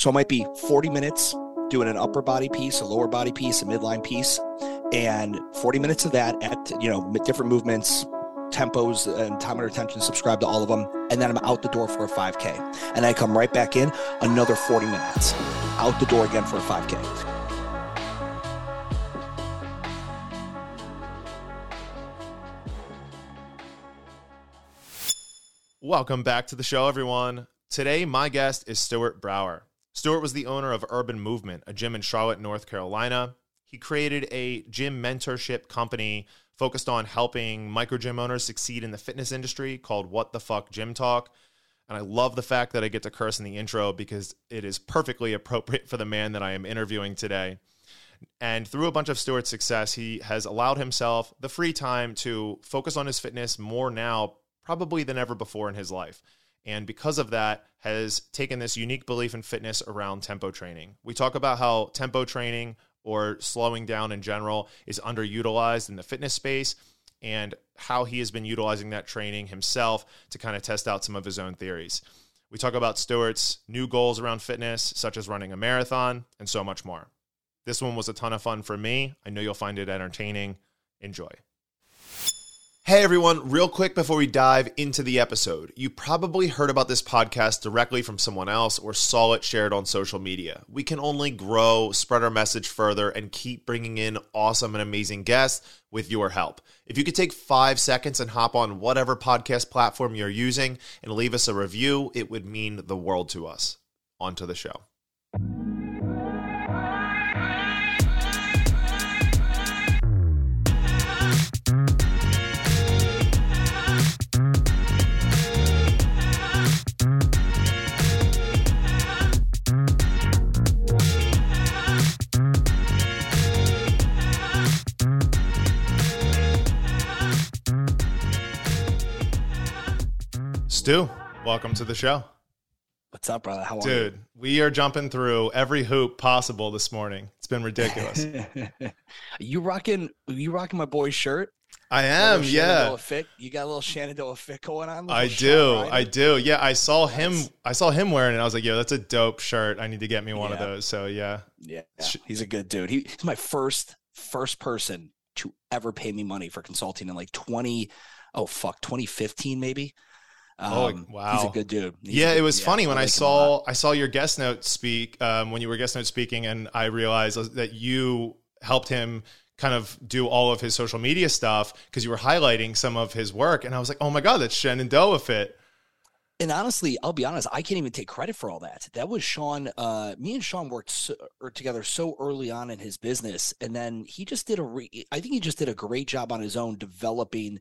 So it might be 40 minutes doing an upper body piece, a lower body piece, a midline piece, and 40 minutes of that at, you know, different movements, tempos and time under tension, subscribe to all of them. And then I'm out the door for a 5K. And I come right back in another 40 minutes, out the door again for a 5K. Welcome back to the show, everyone. Today, my guest is Stuart Brauer. Stuart was the owner of Urban Movement, a gym in Charlotte, North Carolina. He created a gym mentorship company focused on helping micro gym owners succeed in the fitness industry called What the Fuck Gym Talk. And I love the fact that I get to curse in the intro because it is perfectly appropriate for the man that I am interviewing today. And through a bunch of Stuart's success, he has allowed himself the free time to focus on his fitness more now probably than ever before in his life. And because of that, has taken this unique belief in fitness around tempo training. We talk about how tempo training or slowing down in general is underutilized in the fitness space and how he has been utilizing that training himself to kind of test out some of his own theories. We talk about Stuart's new goals around fitness, such as running a marathon, and so much more. This one was a ton of fun for me. I know you'll find it entertaining. Enjoy. Hey everyone, real quick before we dive into the episode. You probably heard about this podcast directly from someone else or saw it shared on social media. We can only grow, spread our message further, and keep bringing in awesome and amazing guests with your help. If you could take five seconds and hop on whatever podcast platform you're using and leave us a review, it would mean the world to us. On to the show. Stu, welcome to the show. What's up, brother? How are you? Dude, we are jumping through every hoop possible this morning. It's been ridiculous. you rocking you rocking my boy's shirt? I am, yeah. Fit. You got a little Shenandoah fit going on. I do, I do. Yeah, I saw him. I saw him wearing it. I was like, "Yo, that's a dope shirt. I need to get me one Yeah. of those." So yeah, Yeah, he's a good dude. He, he's my first first person to ever pay me money for consulting in like twenty oh fuck twenty fifteen maybe. Oh, Um, wow. he's a good dude. He's yeah. good- It was funny when I like him saw I saw your guest note speak um, when you were guest note speaking, and I realized that you helped him kind of do all of his social media stuff because you were highlighting some of his work, and I was like, "Oh my god, that's Shenandoah fit." And honestly, I'll be honest, I can't even take credit for all that. That was Sean. Uh, me and Sean worked so, together so early on in his business, and then he just did a. Re- I think he just did a great job on his own developing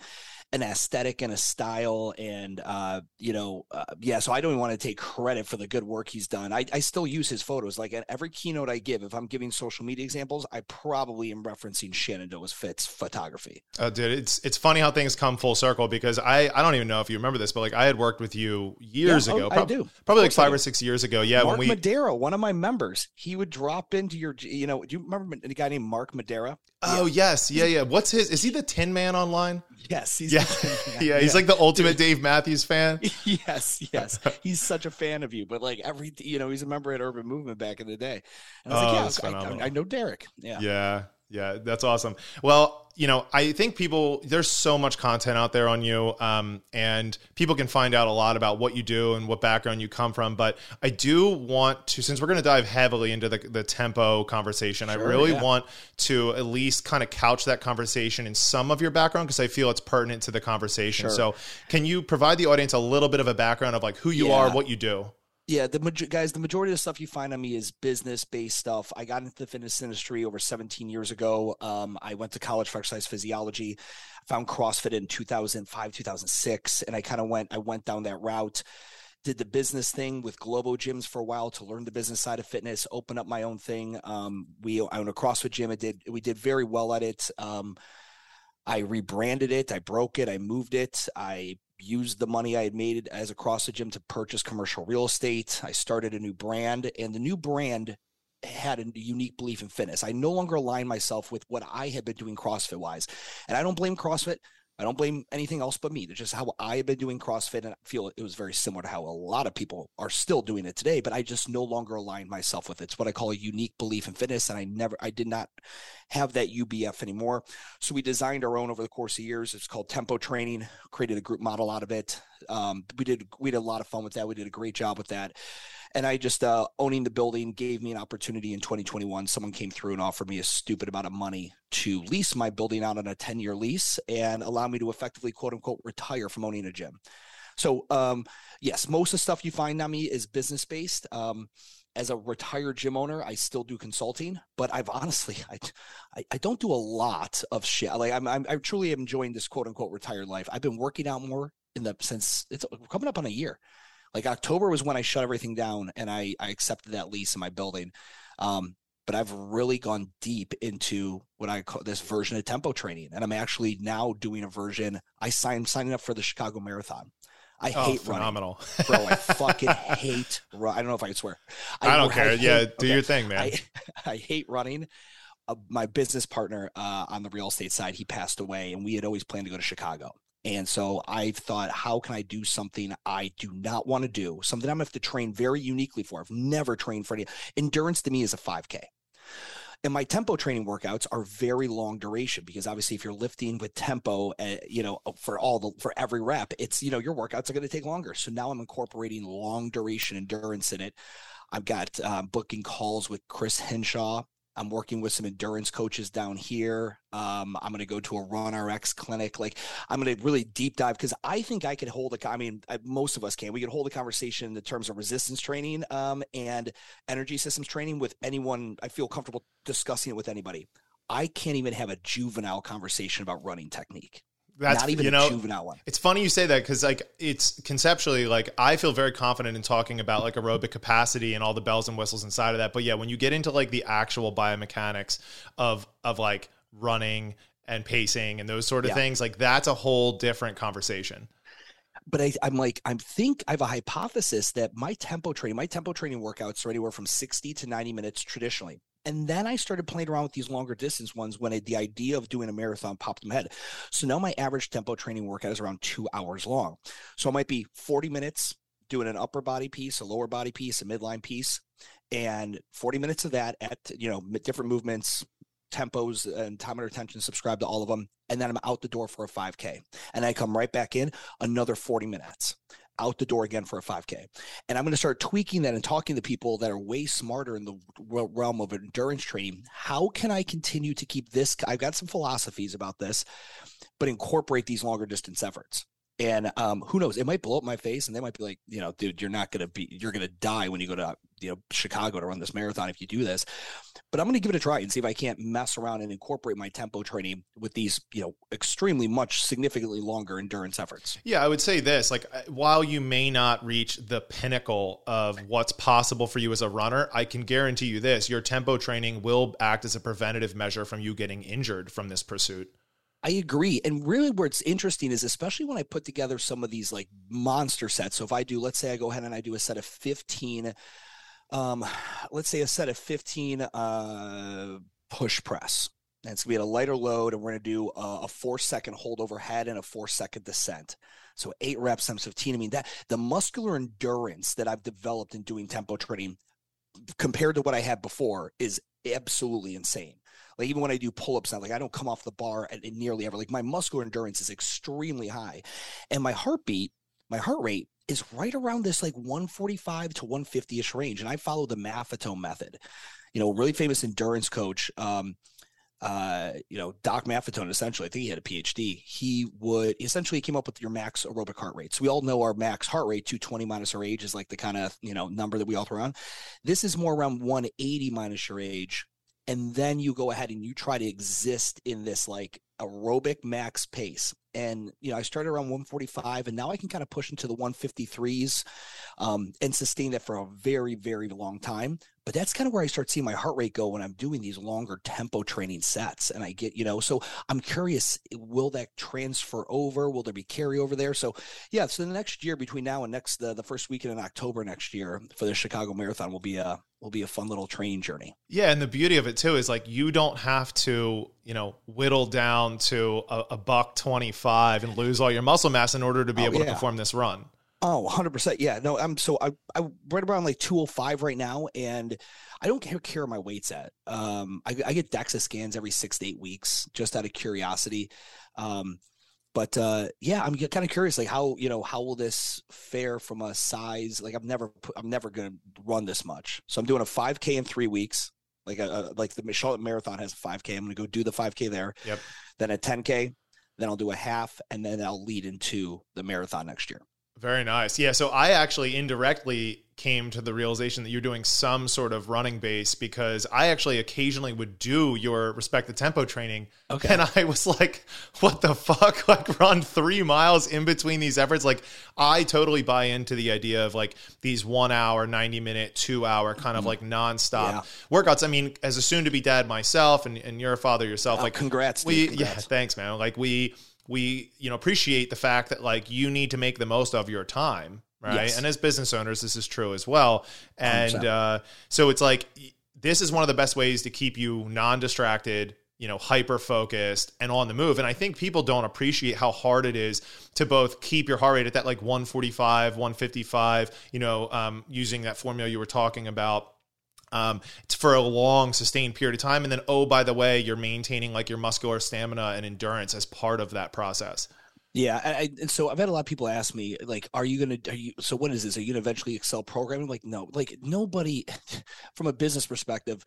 an aesthetic and a style, and uh, you know, uh, yeah. So I don't even want to take credit for the good work he's done. I, I still use his photos. Like at every keynote I give, if I'm giving social media examples, I probably am referencing Shenandoah's Fits photography. Uh, dude, it's it's funny how things come full circle because I I don't even know if you remember this, but like I had worked with you years Yeah, oh, ago, I do. probably like five or six years ago. Yeah, Mark when we Madera, one of my members, he would drop into your, you know, do you remember a guy named Mark Madera? oh yes, yeah, yeah. What's his? Is he the Tin Man online? Yes, he's Yeah, yeah. He's like the ultimate Dave Matthews fan. yes, yes. He's such a fan of you, but like every, you know, he's a member at Urban Movement back in the day. And I was Oh, like, yeah, I. I, I know Derek. Yeah. Yeah, yeah, that's awesome. Well, you know, I think people there's so much content out there on you, um, and people can find out a lot about what you do and what background you come from. But I do want to, since we're going to dive heavily into the, the tempo conversation, I really yeah. want to at least kind of couch that conversation in some of your background because I feel it's pertinent to the conversation. Sure. So, can you provide the audience a little bit of a background of like who you are, what you do? Yeah, the guys, the majority of the stuff you find on me is business based stuff. I got into the fitness industry over 17 years ago. Um, I went to college for exercise physiology. I found CrossFit in 2005, 2006, and I kind of went. I went down that route. Did the business thing with Globo Gyms for a while to learn the business side of fitness. Open up my own thing. Um, we I own a CrossFit gym. I did. We did very well at it. Um, I rebranded it. I broke it. I moved it. I used the money I had made as a CrossFit gym to purchase commercial real estate. I started a new brand, and the new brand had a unique belief in fitness. I no longer align myself with what I had been doing CrossFit wise, and I don't blame CrossFit. I don't blame anything else but me. That's just how I have been doing CrossFit, and I feel it was very similar to how a lot of people are still doing it today. But I just no longer align myself with it. It's what I call a unique belief in fitness, and I never, I did not have that UBF anymore. So we designed our own over the course of years. It's called Tempo Training. Created a group model out of it. Um, we did we did a lot of fun with that. We did a great job with that and I just uh, owning the building gave me an opportunity in 2021. Someone came through and offered me a stupid amount of money to lease my building out on a 10 year lease and allow me to effectively quote unquote retire from owning a gym. So um, yes, most of the stuff you find on me is business based. Um, as a retired gym owner, I still do consulting, but I've honestly, I, I, I don't do a lot of shit. Like I'm, I'm, I truly am enjoying this quote unquote retired life. I've been working out more in the since it's coming up on a year. Like October was when I shut everything down and I, I accepted that lease in my building. Um, but I've really gone deep into what I call this version of tempo training. And I'm actually now doing a version. I signed signing up for the Chicago Marathon. I oh, hate phenomenal. running. Bro, I fucking hate run. I don't know if I can swear. I, I don't care. I hate, yeah, do okay. your thing, man. I, I hate running. Uh, my business partner uh, on the real estate side, he passed away, and we had always planned to go to Chicago. And so I've thought, how can I do something I do not want to do? Something I'm going to have to train very uniquely for. I've never trained for any endurance to me is a 5K. And my tempo training workouts are very long duration because obviously if you're lifting with tempo, uh, you know, for all the, for every rep, it's, you know, your workouts are going to take longer. So now I'm incorporating long duration endurance in it. I've got um, booking calls with Chris Hinshaw I'm working with some endurance coaches down here. Um, I'm going to go to a Run RX clinic. Like I'm going to really deep dive because I think I could hold a. I mean, I, most of us can. We could hold a conversation in terms of resistance training um, and energy systems training with anyone. I feel comfortable discussing it with anybody. I can't even have a juvenile conversation about running technique. That's not even you know, juvenile one. It's funny you say that because like it's conceptually like I feel very confident in talking about like aerobic capacity and all the bells and whistles inside of that. But yeah, when you get into like the actual biomechanics of of like running and pacing and those sort of yeah. things, like that's a whole different conversation. But I, I'm like, I think I have a hypothesis that my tempo training, my tempo training workouts are anywhere from 60 to 90 minutes traditionally. And then I started playing around with these longer distance ones when the idea of doing a marathon popped in my head. So now my average tempo training workout is around two hours long. So it might be 40 minutes doing an upper body piece, a lower body piece, a midline piece, and 40 minutes of that at, you know, different movements, tempos and time under tension, subscribe to all of them. And then I'm out the door for a 5K. And I come right back in another 40 minutes out the door again for a 5K. And I'm going to start tweaking that and talking to people that are way smarter in the realm of endurance training. How can I continue to keep this? I've got some philosophies about this, but incorporate these longer distance efforts. And um, who knows? It might blow up my face, and they might be like, you know, dude, you're not gonna be, you're gonna die when you go to, you know, Chicago to run this marathon if you do this. But I'm gonna give it a try and see if I can't mess around and incorporate my tempo training with these, you know, extremely much significantly longer endurance efforts. Yeah, I would say this: like, uh, while you may not reach the pinnacle of what's possible for you as a runner, I can guarantee you this: your tempo training will act as a preventative measure from you getting injured from this pursuit. I agree. And really where it's interesting is especially when I put together some of these like monster sets. So if I do, let's say I go ahead and I do a set of 15, um, let's say a set of 15 uh, push press. And it's gonna be at a lighter load, and we're gonna do a, a four second hold overhead and a four second descent. So eight reps times 15. I mean, that the muscular endurance that I've developed in doing tempo training compared to what I had before is absolutely insane. Like even when I do pull ups now, like I don't come off the bar at, at nearly ever. Like my muscular endurance is extremely high, and my heartbeat, my heart rate is right around this like 145 to 150 ish range. And I follow the Maffetone method. You know, really famous endurance coach. Um, uh, you know, Doc Maffetone, essentially, I think he had a PhD. He would essentially came up with your max aerobic heart rate. So we all know our max heart rate, 220 minus our age, is like the kind of, you know, number that we all throw on. This is more around 180 minus your age, and then you go ahead and you try to exist in this like aerobic max pace and you know i started around 145 and now i can kind of push into the 153s um, and sustain that for a very very long time but that's kind of where i start seeing my heart rate go when i'm doing these longer tempo training sets and i get you know so i'm curious will that transfer over? Will there be carryover there? So yeah so the next year between now and next the, the first weekend in october next year for the chicago marathon will be a will be a fun little training journey. Yeah and the beauty of it too is like you don't have to you know whittle down to a, a buck 25 145 and lose all your muscle mass in order to be Oh, able to perform this run. Oh, 100%. Yeah. No, I'm so I I right around like 205 right now and I don't care my weight's at. Um I, I get DEXA scans every 6 to 8 weeks just out of curiosity. Um but uh yeah, I'm kind of curious like how, you know, how will this fare from a size like I'm never I'm never going to run this much. So I'm doing a 5k in 3 weeks. Like a, a like the Charlotte Marathon has a 5k. I'm going to go do the 5k there. Yep. Then a 10k, then I'll do a half and then I'll lead into the marathon next year. Very nice. Yeah. So I actually indirectly came to the realization that you're doing some sort of running base because I actually occasionally would do your respect the tempo training. Okay. And I was like, what the fuck? Like run three miles in between these efforts. Like I totally buy into the idea of like these one hour, 90 minute, two hour kind of mm-hmm. like nonstop Yeah. workouts. I mean, as a soon to be dad myself and, and you're a father yourself, Oh, like congrats, we, dude, yeah, thanks man. Like we, we, you know, appreciate the fact that like you need to make the most of your time. Right. Yes. And as business owners, this is true as well. And uh, so it's like this is one of the best ways to keep you non distracted, you know, hyper focused and on the move. And I think people don't appreciate how hard it is to both keep your heart rate at that like 145, 155, you know, um, using that formula you were talking about um, it's for a long sustained period of time and then oh by the way you're maintaining like your muscular stamina and endurance as part of that process Yeah, I, and so I've had a lot of people ask me, like, "Are you gonna? Are you? So when is this? Are you gonna eventually excel programming?" Like, no, like nobody, from a business perspective,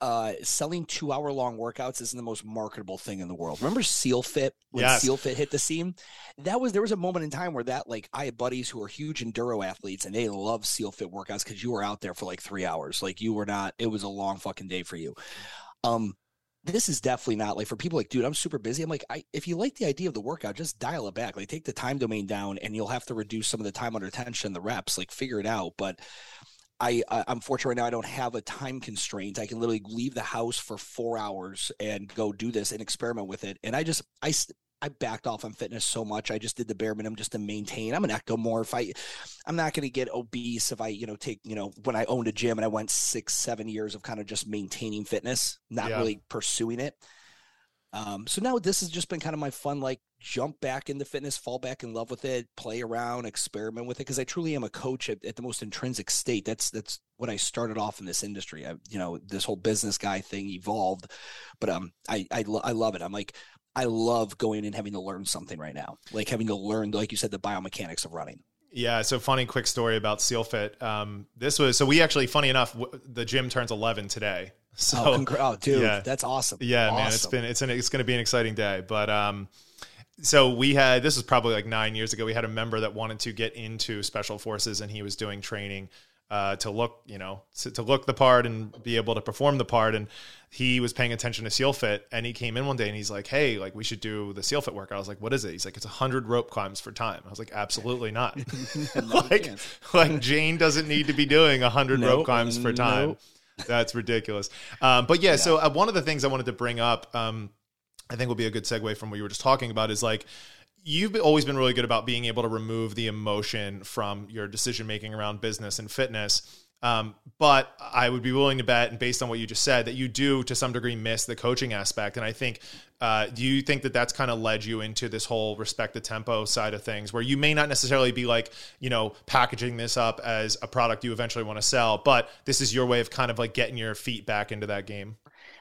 uh, selling two hour long workouts isn't the most marketable thing in the world. Remember Seal Fit when Yes. Seal Fit hit the scene? That was there was a moment in time where that like I had buddies who are huge enduro athletes and they love Seal Fit workouts because you were out there for like three hours. Like you were not. It was a long fucking day for you. Um, this is definitely not like for people like, dude, I'm super busy. I'm like, I if you like the idea of the workout, just dial it back. Like take the time domain down and you'll have to reduce some of the time under tension, the reps, like figure it out. But I, I I'm fortunate right now I don't have a time constraint. I can literally leave the house for four hours and go do this and experiment with it. And I just I I backed off on fitness so much. I just did the bare minimum just to maintain. I'm an ectomorph. I I'm not going to get obese if I, you know, take, you know, when I owned a gym and I went six, seven years of kind of just maintaining fitness, not Yeah. really pursuing it. Um, so now this has just been kind of my fun, like jump back into fitness, fall back in love with it, play around, experiment with it. Cause I truly am a coach at, at the most intrinsic state. That's, that's what I started off in this industry. I, you know, this whole business guy thing evolved, but, um, I, I, lo- I love it. I'm like, I love going and having to learn something right now, like having to learn, like you said, the biomechanics of running. Yeah, so funny quick story about SealFit. Um, this was so we actually, funny enough, w- the gym turns eleven today. So oh, congra- oh, dude, yeah. that's awesome. yeah, man, it's been it's an it's going to be an exciting day. But um, so we had this was probably like nine years ago. We had a member that wanted to get into special forces, and he was doing training uh, to look, you know, to, to look the part and be able to perform the part. And he was paying attention to SEAL Fit, and he came in one day and he's like, "Hey, like we should do the SEAL Fit workout." I was like, "What is it?" He's like, "It's hundred rope climbs for time." I was like, "Absolutely not." like, like Jane doesn't need to be doing hundred rope climbs for time. nope. That's ridiculous. Um, but yeah, so uh, one of the things I wanted to bring up, um, I think will be a good segue from what you were just talking about is like you've always been really good about being able to remove the emotion from your decision making around business and fitness. Um, but I would be willing to bet, and based on what you just said, that you do to some degree miss the coaching aspect. And I think, uh, do you think that that's kind of led you into this whole respect the tempo side of things, where you may not necessarily be like, you know, packaging this up as a product you eventually want to sell, but this is your way of kind of like getting your feet back into that game?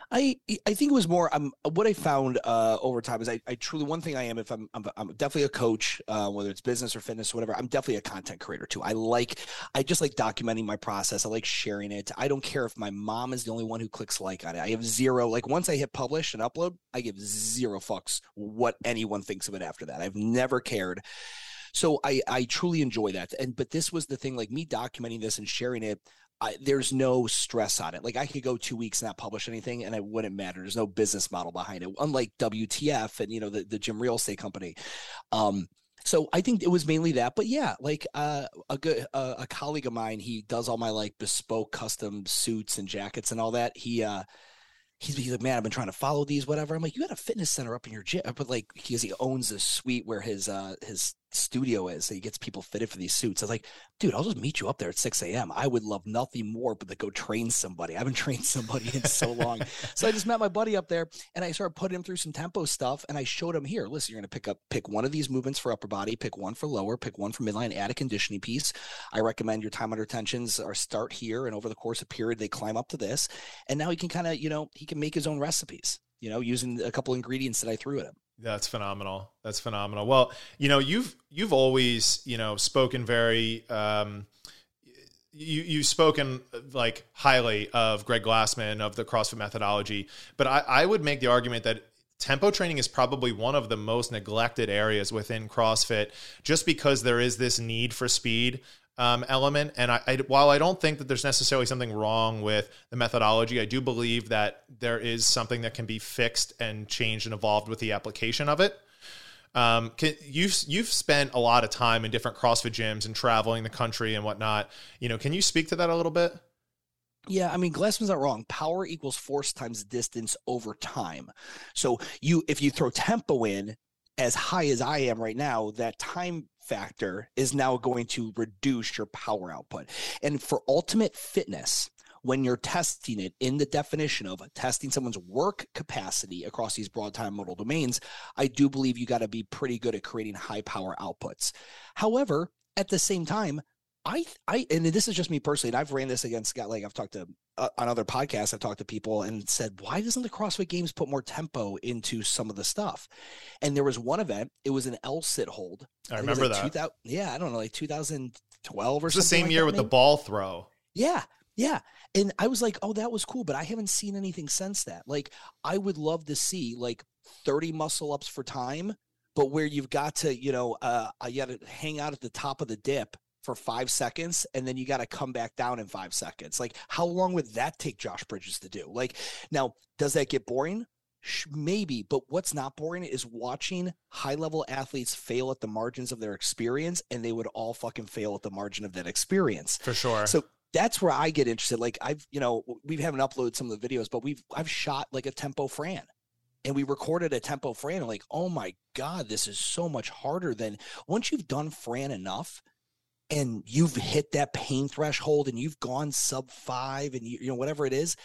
I I think it was more. Um, what I found uh, over time is I, I truly one thing I am if I'm I'm, I'm definitely a coach, uh, whether it's business or fitness or whatever. I'm definitely a content creator too. I like I just like documenting my process. I like sharing it. I don't care if my mom is the only one who clicks like on it. I have zero like once I hit publish and upload, I give zero fucks what anyone thinks of it after that. I've never cared. So I I truly enjoy that. And but this was the thing like me documenting this and sharing it. I, there's no stress on it. Like I could go two weeks and not publish anything, and it wouldn't matter. There's no business model behind it, unlike WTF and you know the the gym real estate company. Um, so I think it was mainly that. But yeah, like uh, a good uh, a colleague of mine, he does all my like bespoke custom suits and jackets and all that. He uh, he's, he's like, man, I've been trying to follow these, whatever. I'm like, you got a fitness center up in your gym, but like, because he owns this suite where his uh his studio is that he gets people fitted for these suits. I was like, dude, I'll just meet you up there at 6 a.m. I would love nothing more but to go train somebody. I haven't trained somebody in so long. so I just met my buddy up there and I started putting him through some tempo stuff and I showed him here, listen, you're going to pick up, pick one of these movements for upper body, pick one for lower, pick one for midline, add a conditioning piece. I recommend your time under tensions are start here and over the course of period, they climb up to this. And now he can kind of, you know, he can make his own recipes, you know, using a couple ingredients that I threw at him. That's phenomenal. That's phenomenal. Well, you know, you've you've always, you know, spoken very um you you've spoken like highly of Greg Glassman of the CrossFit methodology, but I, I would make the argument that tempo training is probably one of the most neglected areas within CrossFit just because there is this need for speed um, element. And I, I, while I don't think that there's necessarily something wrong with the methodology, I do believe that there is something that can be fixed and changed and evolved with the application of it. Um, can, you've you've spent a lot of time in different CrossFit gyms and traveling the country and whatnot. You know, can you speak to that a little bit? Yeah, I mean Glassman's not wrong. Power equals force times distance over time. So you if you throw tempo in as high as I am right now, that time factor is now going to reduce your power output. And for ultimate fitness, when you're testing it in the definition of testing someone's work capacity across these broad time modal domains, I do believe you got to be pretty good at creating high power outputs. However, at the same time, I, I, and this is just me personally, and I've ran this against Scott. Like I've talked to uh, on other podcasts, I've talked to people and said, why doesn't the CrossFit Games put more tempo into some of the stuff? And there was one event, it was an L sit hold. I, remember like that. yeah, I don't know, like 2012 or it's something. the same like year that, with maybe? the ball throw. Yeah, yeah. And I was like, oh, that was cool, but I haven't seen anything since that. Like, I would love to see like 30 muscle ups for time, but where you've got to, you know, uh, you got to hang out at the top of the dip for five seconds and then you got to come back down in five seconds. Like, how long would that take Josh Bridges to do? Like, now, does that get boring? Maybe, but what's not boring is watching high level athletes fail at the margins of their experience, and they would all fucking fail at the margin of that experience. For sure. So that's where I get interested. Like I've, you know, we haven't uploaded some of the videos, but we've I've shot like a tempo Fran. And we recorded a tempo Fran. And like, oh my God, this is so much harder than once you've done Fran enough and you've hit that pain threshold and you've gone sub five and you, you know, whatever it is.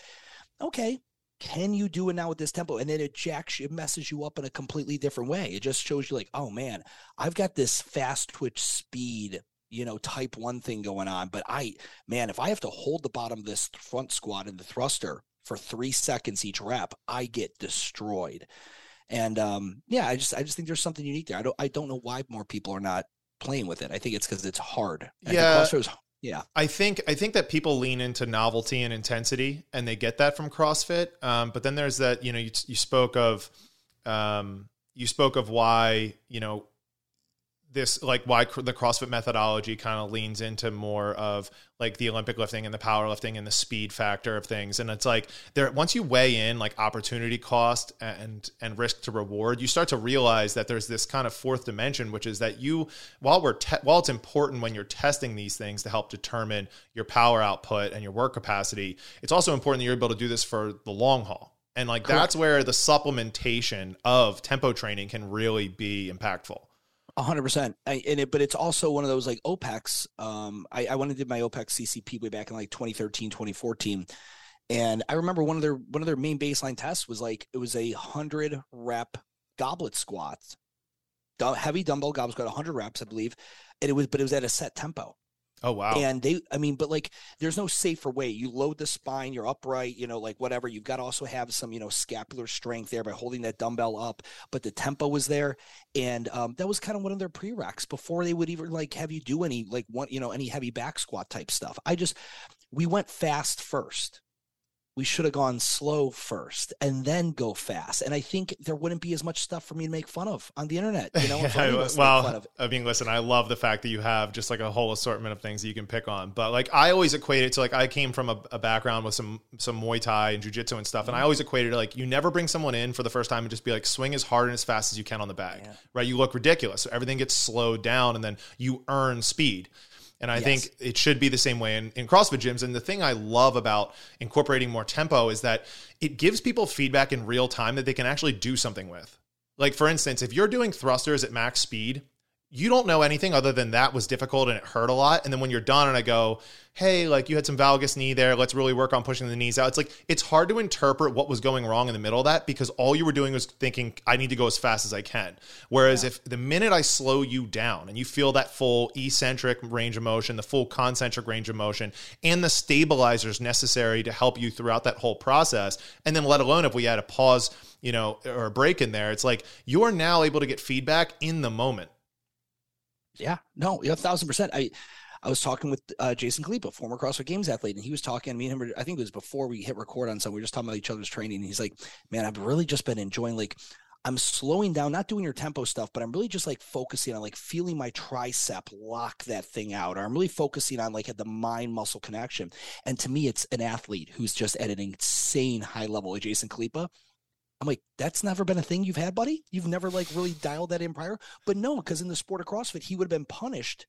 Okay. Can you do it now with this tempo? And then it jacks you, it messes you up in a completely different way. It just shows you like, oh man, I've got this fast twitch speed you know, type one thing going on. But I, man, if I have to hold the bottom of this front squat and the thruster for three seconds each rep, I get destroyed. And um, yeah, I just I just think there's something unique there. I don't I don't know why more people are not playing with it. I think it's because it's hard. And yeah. yeah. I think I think that people lean into novelty and intensity, and they get that from CrossFit. Um, but then there's that you know you, you spoke of um, you spoke of why you know this like why the CrossFit methodology kind of leans into more of like the Olympic lifting and the powerlifting and the speed factor of things. And it's like there once you weigh in like opportunity cost and and risk to reward, you start to realize that there's this kind of fourth dimension, which is that you while we're te- while it's important when you're testing these things to help determine your power output and your work capacity, it's also important that you're able to do this for the long haul. And like Correct. that's where the supplementation of tempo training can really be impactful hundred percent. And it, but it's also one of those like OPEX. Um, I, I went and did my OPEX CCP way back in like 2013, 2014. And I remember one of their, one of their main baseline tests was like, it was a hundred rep goblet squat, heavy dumbbell goblet squat, hundred reps, I believe. And it was, but it was at a set tempo. Oh wow. And they I mean, but like there's no safer way. You load the spine, you're upright, you know, like whatever. You've got to also have some, you know, scapular strength there by holding that dumbbell up. But the tempo was there. And um, that was kind of one of their prereqs before they would even like have you do any like one, you know, any heavy back squat type stuff. I just we went fast first we should have gone slow first and then go fast. And I think there wouldn't be as much stuff for me to make fun of on the internet. You know, well, I mean, listen, I love the fact that you have just like a whole assortment of things that you can pick on. But like, I always equate it to like I came from a, a background with some some Muay Thai and jujitsu and stuff, and I mm-hmm. always equated it to like you never bring someone in for the first time and just be like swing as hard and as fast as you can on the bag, yeah. right? You look ridiculous, so everything gets slowed down, and then you earn speed. And I yes. think it should be the same way in, in CrossFit gyms. And the thing I love about incorporating more tempo is that it gives people feedback in real time that they can actually do something with. Like, for instance, if you're doing thrusters at max speed, you don't know anything other than that was difficult and it hurt a lot. And then when you're done and I go, hey, like you had some valgus knee there, let's really work on pushing the knees out. It's like it's hard to interpret what was going wrong in the middle of that because all you were doing was thinking, I need to go as fast as I can. Whereas yeah. if the minute I slow you down and you feel that full eccentric range of motion, the full concentric range of motion, and the stabilizers necessary to help you throughout that whole process, and then let alone if we had a pause, you know, or a break in there, it's like you are now able to get feedback in the moment yeah, no, a thousand percent. I I was talking with uh, Jason Khalipa, former CrossFit Games athlete, and he was talking. Me and him, I think it was before we hit record on something. We were just talking about each other's training. And he's like, "Man, I've really just been enjoying like." I'm slowing down, not doing your tempo stuff, but I'm really just like focusing on like feeling my tricep lock that thing out. Or I'm really focusing on like at the mind muscle connection. And to me, it's an athlete who's just at an insane high level, Jason Khalipa. I'm like, that's never been a thing you've had, buddy. You've never like really dialed that in prior. But no, because in the sport of CrossFit, he would have been punished,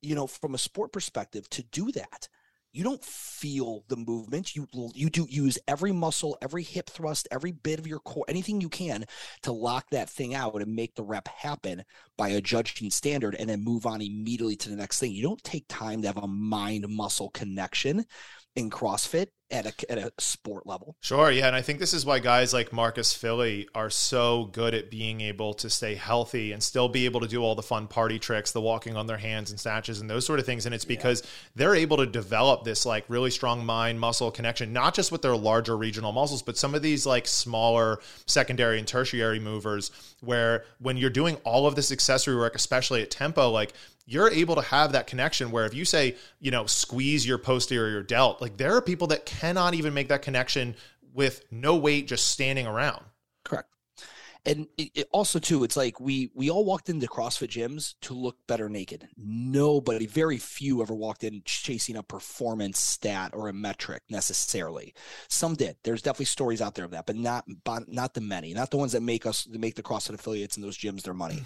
you know, from a sport perspective to do that. You don't feel the movement. You you do use every muscle, every hip thrust, every bit of your core, anything you can to lock that thing out and make the rep happen by a judging standard, and then move on immediately to the next thing. You don't take time to have a mind muscle connection in CrossFit at a, at a sport level. Sure, yeah, and I think this is why guys like Marcus Filly are so good at being able to stay healthy and still be able to do all the fun party tricks, the walking on their hands and snatches and those sort of things. And it's because yeah. they're able to develop this like really strong mind muscle connection, not just with their larger regional muscles, but some of these like smaller secondary and tertiary movers. Where when you're doing all of this accessory work, especially at tempo, like you're able to have that connection where if you say, you know, squeeze your posterior delt, like there are people that cannot even make that connection with no weight just standing around. Correct and it, it also too it's like we we all walked into crossfit gyms to look better naked. Nobody very few ever walked in chasing a performance stat or a metric necessarily. Some did. There's definitely stories out there of that but not not the many. Not the ones that make us make the crossfit affiliates in those gyms their money.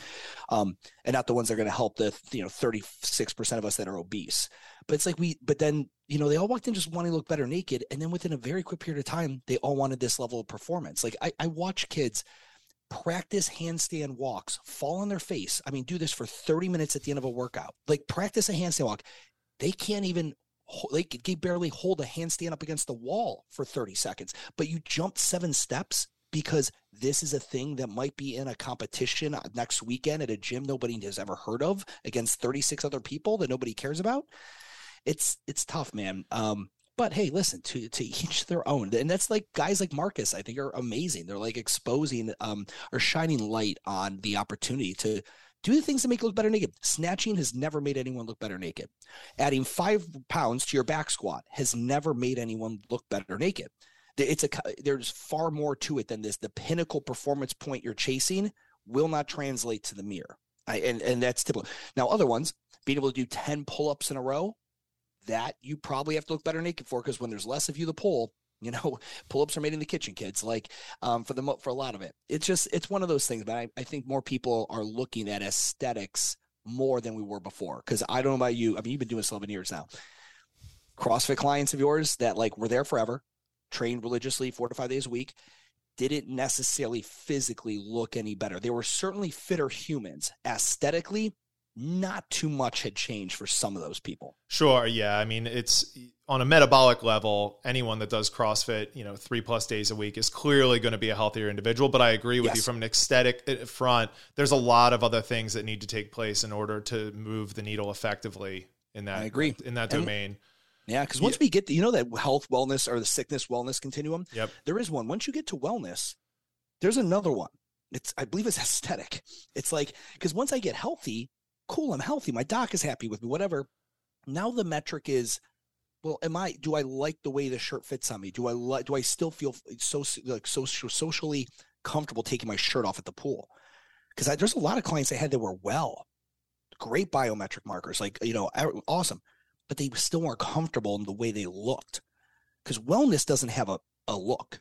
Um, and not the ones that are going to help the you know 36% of us that are obese. But it's like we but then you know they all walked in just wanting to look better naked. And then within a very quick period of time they all wanted this level of performance. Like i, I watch kids practice handstand walks, fall on their face. I mean, do this for 30 minutes at the end of a workout. Like practice a handstand walk. They can't even they can barely hold a handstand up against the wall for 30 seconds. But you jump seven steps because this is a thing that might be in a competition next weekend at a gym nobody has ever heard of against 36 other people that nobody cares about. It's it's tough, man. Um, but hey, listen, to to each their own. And that's like guys like Marcus, I think are amazing. They're like exposing um or shining light on the opportunity to do the things that make you look better naked. Snatching has never made anyone look better naked. Adding five pounds to your back squat has never made anyone look better naked. It's a there's far more to it than this. The pinnacle performance point you're chasing will not translate to the mirror. I, and and that's typical. Now, other ones, being able to do 10 pull-ups in a row, that you probably have to look better naked for because when there's less of you to pull, you know, pull-ups are made in the kitchen, kids. Like um, for the for a lot of it, it's just it's one of those things. But I, I think more people are looking at aesthetics more than we were before. Because I don't know about you. I mean, you've been doing this 11 years now. CrossFit clients of yours that like were there forever, trained religiously four to five days a week, didn't necessarily physically look any better. They were certainly fitter humans. Aesthetically, not too much had changed for some of those people. Sure, yeah. I mean, it's on a metabolic level, anyone that does CrossFit, you know, three plus days a week is clearly going to be a healthier individual. But I agree with yes. you from an aesthetic uh, front, there's a lot of other things that need to take place in order to move the needle effectively in that I agree. in that domain. And, yeah, because once yeah. we get, to, you know, that health, wellness, or the sickness, wellness continuum. Yep. There is one. Once you get to wellness, there's another one. It's, I believe, it's aesthetic. It's like because once I get healthy, cool, I'm healthy. My doc is happy with me, whatever. Now the metric is, well, am I, do I like the way the shirt fits on me? Do I like, do I still feel so, like, so socially comfortable taking my shirt off at the pool? Because there's a lot of clients I had that were well, great biometric markers, like, you know, awesome, but they still weren't comfortable in the way they looked. Because wellness doesn't have a, a look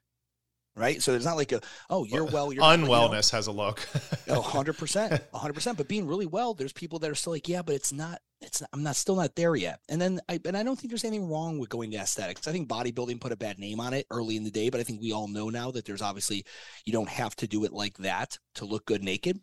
right? So it's not like a oh you're well, you're unwellness you know, has a look. hundred percent, hundred percent. But being really well, there's people that are still like yeah, but it's not. It's not, I'm not still not there yet. And then I and I don't think there's anything wrong with going to aesthetics. I think bodybuilding put a bad name on it early in the day, but I think we all know now that there's obviously you don't have to do it like that to look good naked.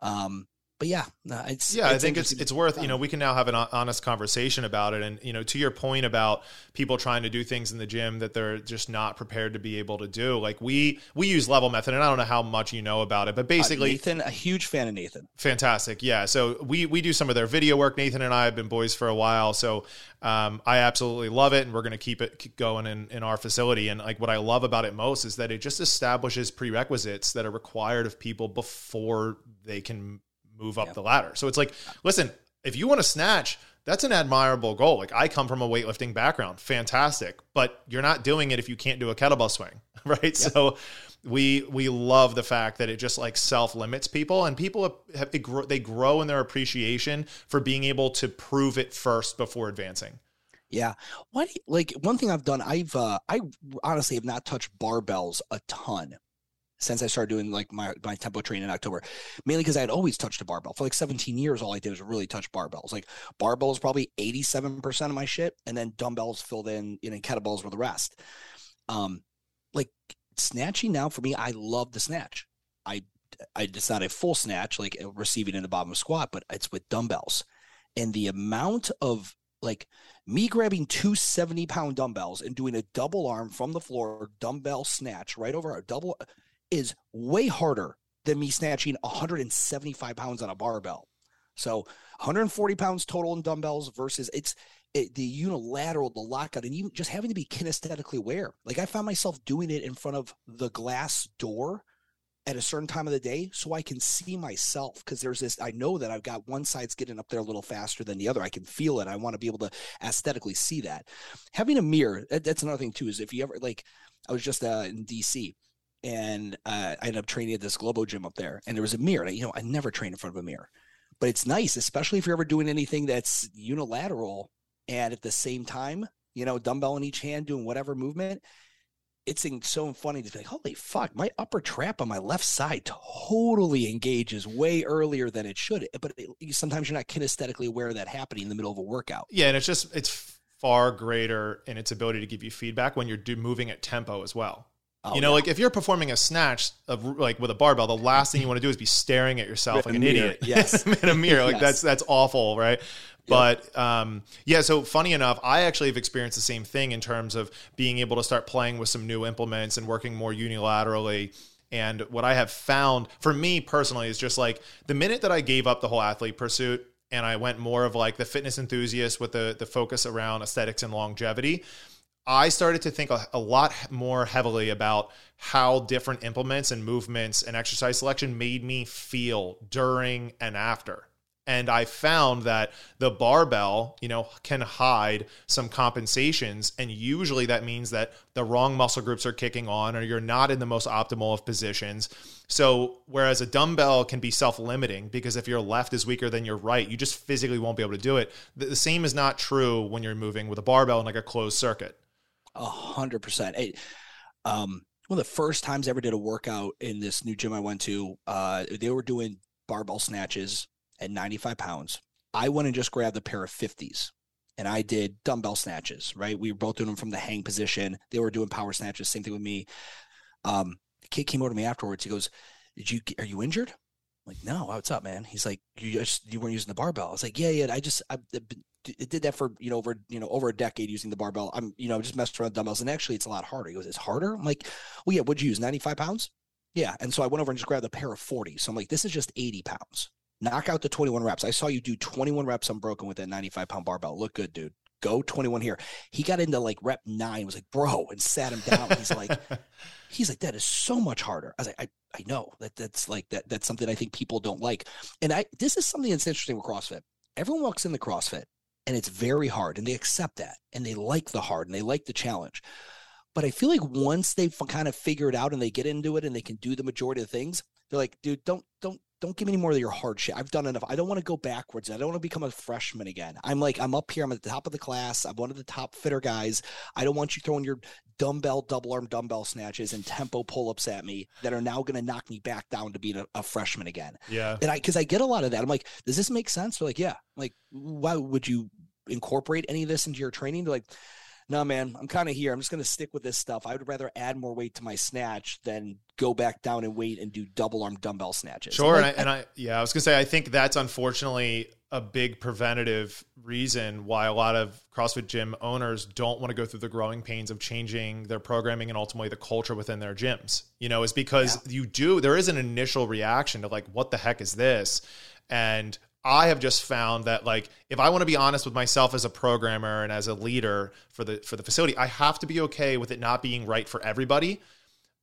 Um, but yeah, no, it's yeah. it's I think it's it's worth you know we can now have an honest conversation about it, and you know to your point about people trying to do things in the gym that they're just not prepared to be able to do. Like we we use level method, and I don't know how much you know about it, but Uh, basically Nathan, a huge fan of Nathan. Fantastic. Yeah. So we we do some of their video work. Nathan and I have been boys for a while. So um, I absolutely love it. And we're going to keep it keep going in, in our facility. And like what I love about it most is that it just establishes prerequisites that are required of people before they can move up Yeah. the ladder. So it's like, listen, if you want to snatch, that's an admirable goal. Like I come from a weightlifting background, fantastic, but you're not doing it if you can't do a kettlebell swing, right? So we we love the fact that it just like self limits people, and people have they grow, they grow in their appreciation for being able to prove it first before advancing. Yeah. What like one thing I've done, I've uh I honestly have not touched barbells a ton since I started doing like my my tempo training in October. Mainly because I had always touched a barbell. For like 17 years, all I did was really touch barbells. Like barbells probably 87% of my shit, and then dumbbells filled in, you know, kettlebells were the rest. Um like snatching now for me, I love the snatch. I I it's not a full snatch, like uh, receiving in the bottom of squat, but it's with dumbbells. And the amount of like me grabbing two 70 pound dumbbells and doing a double arm from the floor dumbbell snatch right over a double is way harder than me snatching 175 pounds on a barbell. So 140 pounds total in dumbbells versus it's it, the unilateral, the lockout, and even just having to be kinesthetically aware. Like I found myself doing it in front of the glass door at a certain time of the day so I can see myself because there's this I know that I've got one side's getting up there a little faster than the other. I can feel it. I want to be able to aesthetically see that. Having a mirror, that, that's another thing too, is if you ever like I was just uh, in DC and uh, I ended up training at this Globo gym up there and there was a mirror. And I, you know, I never train in front of a mirror. But it's nice, especially if you're ever doing anything that's unilateral and at the same time, you know, dumbbell in each hand doing whatever movement it's so funny to be like, holy fuck, my upper trap on my left side totally engages way earlier than it should. But it, sometimes you're not kinesthetically aware of that happening in the middle of a workout. Yeah, and it's just it's far greater in its ability to give you feedback when you're do, moving at tempo as well. Oh, you know, yeah. like if you're performing a snatch of like with a barbell, the last thing you want to do is be staring at yourself In like an mirror, idiot. yes. in a mirror. Like Yes. that's that's awful, right? But um, yeah, so funny enough, I actually have experienced the same thing in terms of being able to start playing with some new implements and working more unilaterally. And what I have found for me personally is just like the minute that I gave up the whole athlete pursuit and I went more of like the fitness enthusiast with the the focus around aesthetics and longevity, I started to think a, a lot more heavily about how different implements and movements and exercise selection made me feel during and after. And I found that the barbell, you know, can hide some compensations. And usually that means that the wrong muscle groups are kicking on or you're not in the most optimal of positions. So, whereas a dumbbell can be self limiting because if your left is weaker than your right, you just physically won't be able to do it. The, the same is not true when you're moving with a barbell in like a closed circuit. A hundred percent. Um, one of the first times I ever did a workout in this new gym I went to, uh, they were doing barbell snatches at 95 pounds. I went and just grabbed a pair of 50s and I did dumbbell snatches, right? We were both doing them from the hang position. They were doing power snatches, same thing with me. Um, the kid came over to me afterwards. He goes, Did you, are you injured? I'm like, no, what's up, man? He's like, you just, you weren't using the barbell. I was like, yeah, yeah. I just, I, I did that for, you know, over, you know, over a decade using the barbell. I'm, you know, just messed around with dumbbells and actually it's a lot harder. He goes, it's harder. I'm like, well, yeah, what'd you use? 95 pounds? Yeah. And so I went over and just grabbed a pair of 40. So I'm like, this is just 80 pounds. Knock out the 21 reps. I saw you do 21 reps unbroken with that 95 pound barbell. Look good, dude. Go 21 here. He got into like rep nine, was like, bro, and sat him down. He's like, he's like, that is so much harder. I was like, I, I know that that's like that that's something I think people don't like. And I this is something that's interesting with CrossFit. Everyone walks in the CrossFit and it's very hard and they accept that and they like the hard and they like the challenge. But I feel like once they kind of figure it out and they get into it and they can do the majority of things, they're like, dude, don't don't don't give me any more of your hard shit. I've done enough. I don't want to go backwards. I don't want to become a freshman again. I'm like, I'm up here. I'm at the top of the class. I'm one of the top fitter guys. I don't want you throwing your dumbbell, double arm dumbbell snatches and tempo pull ups at me that are now going to knock me back down to being a, a freshman again. Yeah. And I, because I get a lot of that. I'm like, does this make sense? They're like, yeah. I'm like, why would you incorporate any of this into your training? They're like, no, man, I'm kind of here. I'm just going to stick with this stuff. I would rather add more weight to my snatch than go back down and weight and do double arm dumbbell snatches. Sure. Like, and, I, and I, yeah, I was going to say, I think that's unfortunately a big preventative reason why a lot of CrossFit gym owners don't want to go through the growing pains of changing their programming and ultimately the culture within their gyms. You know, is because yeah. you do, there is an initial reaction to like, what the heck is this? And I have just found that like if I want to be honest with myself as a programmer and as a leader for the for the facility, I have to be okay with it not being right for everybody,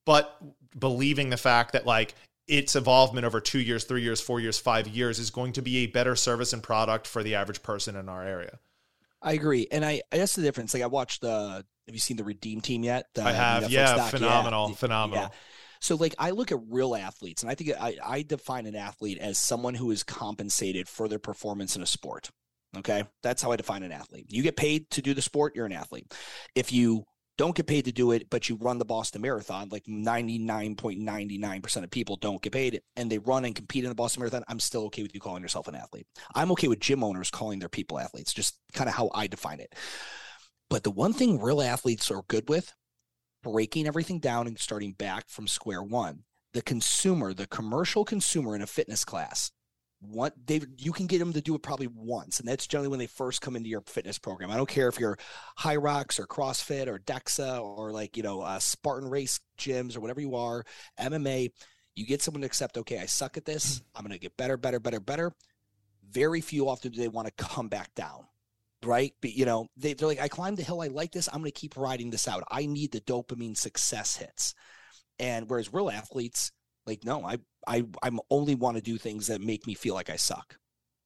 but believing the fact that like its involvement over 2 years, 3 years, 4 years, 5 years is going to be a better service and product for the average person in our area. I agree. And I, I guess the difference. Like I watched the have you seen the Redeem team yet? The, I have. Yeah, phenomenal. Yeah. Phenomenal. Yeah. So like I look at real athletes and I think I, I define an athlete as someone who is compensated for their performance in a sport. Okay. That's how I define an athlete. You get paid to do the sport, you're an athlete. If you don't get paid to do it, but you run the Boston Marathon, like 99.99% of people don't get paid and they run and compete in the Boston Marathon, I'm still okay with you calling yourself an athlete. I'm okay with gym owners calling their people athletes, just kind of how I define it. But the one thing real athletes are good with breaking everything down and starting back from square one. The consumer, the commercial consumer in a fitness class, what they you can get them to do it probably once, and that's generally when they first come into your fitness program. I don't care if you're Hyrox or CrossFit or DEXA or like you know uh, Spartan Race gyms or whatever you are, MMA. You get someone to accept, okay, I suck at this. I'm going to get better, better, better, better. Very few often do they want to come back down right? But you know, they, they're like, I climbed the hill, I like this, I'm gonna keep riding this out. I need the dopamine success hits. And whereas real athletes, like, no, I I I'm only want to do things that make me feel like I suck.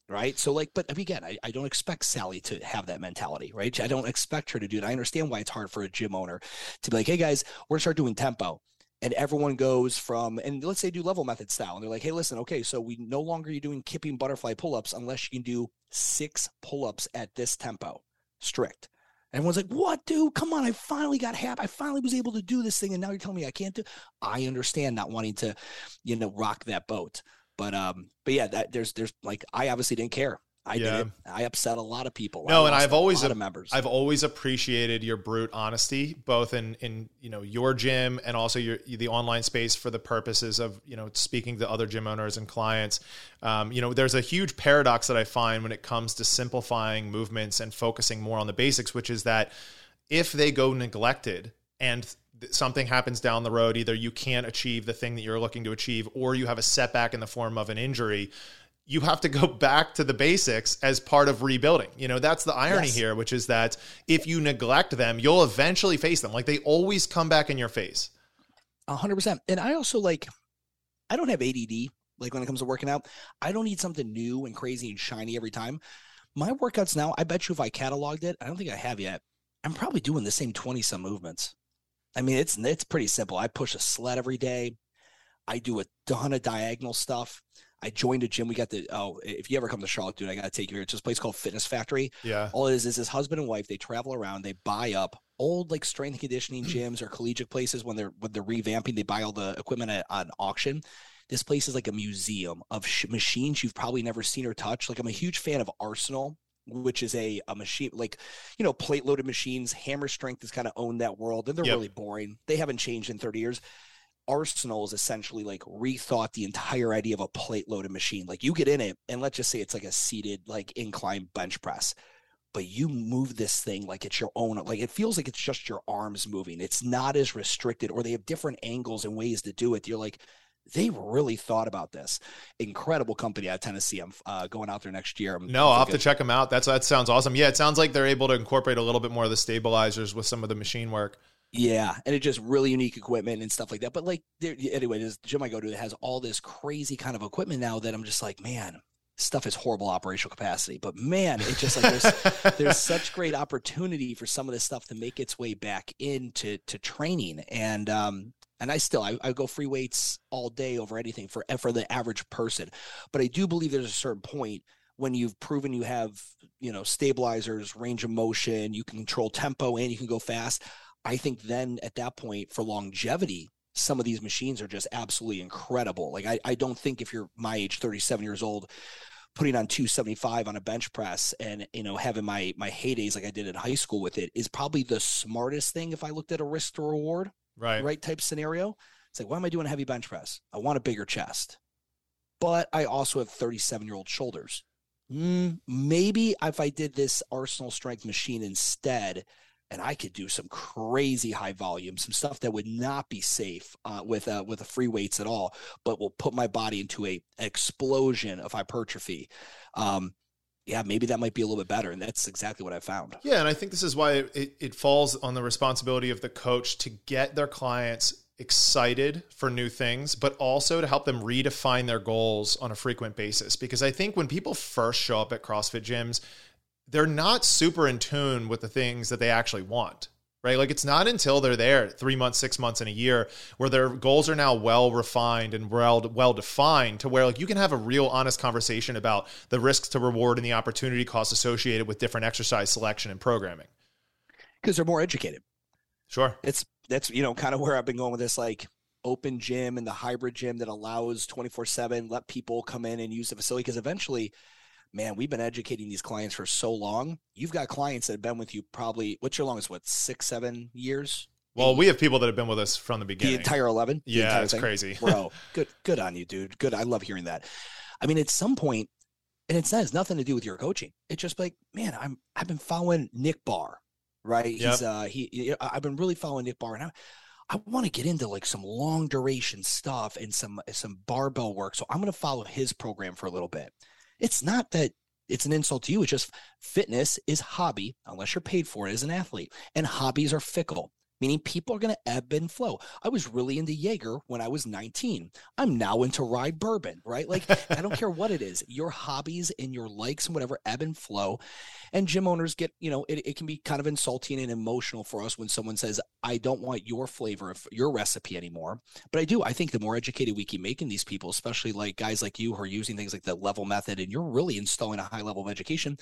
Right. So like, but again, I, I don't expect Sally to have that mentality, right? I don't expect her to do it. I understand why it's hard for a gym owner to be like, hey guys, we're gonna start doing tempo and everyone goes from and let's say do level method style and they're like hey listen okay so we no longer you're doing kipping butterfly pull-ups unless you can do six pull-ups at this tempo. Strict. Everyone's like what dude? Come on i finally got happy i finally was able to do this thing and now you're telling me i can't do i understand not wanting to you know rock that boat but um but yeah that there's there's like i obviously didn't care I yeah. did. I upset a lot of people. No, and I've always a, members. I've always appreciated your brute honesty, both in in you know your gym and also your the online space for the purposes of you know speaking to other gym owners and clients. Um, you know, there's a huge paradox that I find when it comes to simplifying movements and focusing more on the basics, which is that if they go neglected and something happens down the road either you can't achieve the thing that you're looking to achieve or you have a setback in the form of an injury you have to go back to the basics as part of rebuilding. You know, that's the irony yes. here, which is that if you neglect them, you'll eventually face them. Like they always come back in your face. A hundred percent. And I also like, I don't have ADD. Like when it comes to working out, I don't need something new and crazy and shiny every time. My workouts now, I bet you if I cataloged it, I don't think I have yet. I'm probably doing the same 20 some movements. I mean, it's it's pretty simple. I push a sled every day. I do a ton of diagonal stuff. I joined a gym. We got the oh, if you ever come to Charlotte, dude, I gotta take you here. It's this place called Fitness Factory. Yeah. All it is is this husband and wife. They travel around. They buy up old like strength and conditioning gyms or collegiate places when they're when they're revamping. They buy all the equipment at, on auction. This place is like a museum of sh- machines you've probably never seen or touched. Like I'm a huge fan of Arsenal which is a, a machine like you know plate loaded machines hammer strength has kind of owned that world and they're yep. really boring they haven't changed in 30 years Arsenal is essentially like rethought the entire idea of a plate loaded machine. Like you get in it, and let's just say it's like a seated, like incline bench press, but you move this thing like it's your own. Like it feels like it's just your arms moving. It's not as restricted, or they have different angles and ways to do it. You're like, they really thought about this. Incredible company out of Tennessee. I'm uh, going out there next year. I'm, no, I'll have to check them out. That's that sounds awesome. Yeah, it sounds like they're able to incorporate a little bit more of the stabilizers with some of the machine work. Yeah, and it's just really unique equipment and stuff like that. But like, there, anyway, this gym I go to has all this crazy kind of equipment now that I'm just like, man, stuff is horrible operational capacity. But man, it's just like there's there's such great opportunity for some of this stuff to make its way back into to training. And um, and I still I, I go free weights all day over anything for for the average person. But I do believe there's a certain point when you've proven you have you know stabilizers, range of motion, you can control tempo, and you can go fast. I think then at that point for longevity, some of these machines are just absolutely incredible. Like I, I don't think if you're my age, 37 years old, putting on 275 on a bench press and you know having my my heydays like I did in high school with it is probably the smartest thing if I looked at a risk to reward right right type scenario. It's like why am I doing a heavy bench press? I want a bigger chest, but I also have 37 year old shoulders. Mm, maybe if I did this Arsenal strength machine instead, and I could do some crazy high volume, some stuff that would not be safe uh, with uh, with the free weights at all, but will put my body into a explosion of hypertrophy. Um, yeah, maybe that might be a little bit better, and that's exactly what I found. Yeah, and I think this is why it, it falls on the responsibility of the coach to get their clients excited for new things, but also to help them redefine their goals on a frequent basis. Because I think when people first show up at CrossFit gyms, they're not super in tune with the things that they actually want right? Like it's not until they're there three months six months and a year where their goals are now well refined and well well defined to where like you can have a real honest conversation about the risks to reward and the opportunity costs associated with different exercise selection and programming. Because they're more educated. Sure. It's that's you know kind of where i've been going with this like open gym and the hybrid gym that allows 24 7 let people come in and use the facility because eventually man, we've been educating these clients for so long. You've got clients that have been with you probably, what's your longest, what, six, seven years? Well, we have people that have been with us from the beginning. The entire 11? Yeah, entire it's thing? crazy. Bro, good, good on you, dude. Good. I love hearing that. I mean, at some point, and it has nothing to do with your coaching. It's just like, man, I'm, I've been following Nick Bare, right? Yep. He's, uh, he, I've been really following Nick Bare and I, I want to get into like some long duration stuff and some, some barbell work. So I'm going to follow his program for a little bit. It's not that it's an insult to you. It's just fitness is hobby unless you're paid for it as an athlete, and hobbies are fickle meaning people are going to ebb and flow. I was really into Jaeger when I was 19. I'm now into rye bourbon, right? Like, I don't care what it is. Your hobbies and your likes and whatever ebb and flow. And gym owners get, you know, it, it can be kind of insulting and emotional for us when someone says, I don't want your flavor of your recipe anymore. But I do. I think the more educated we keep making these people, especially like guys like you who are using things like the level method and you're really installing a high level of education,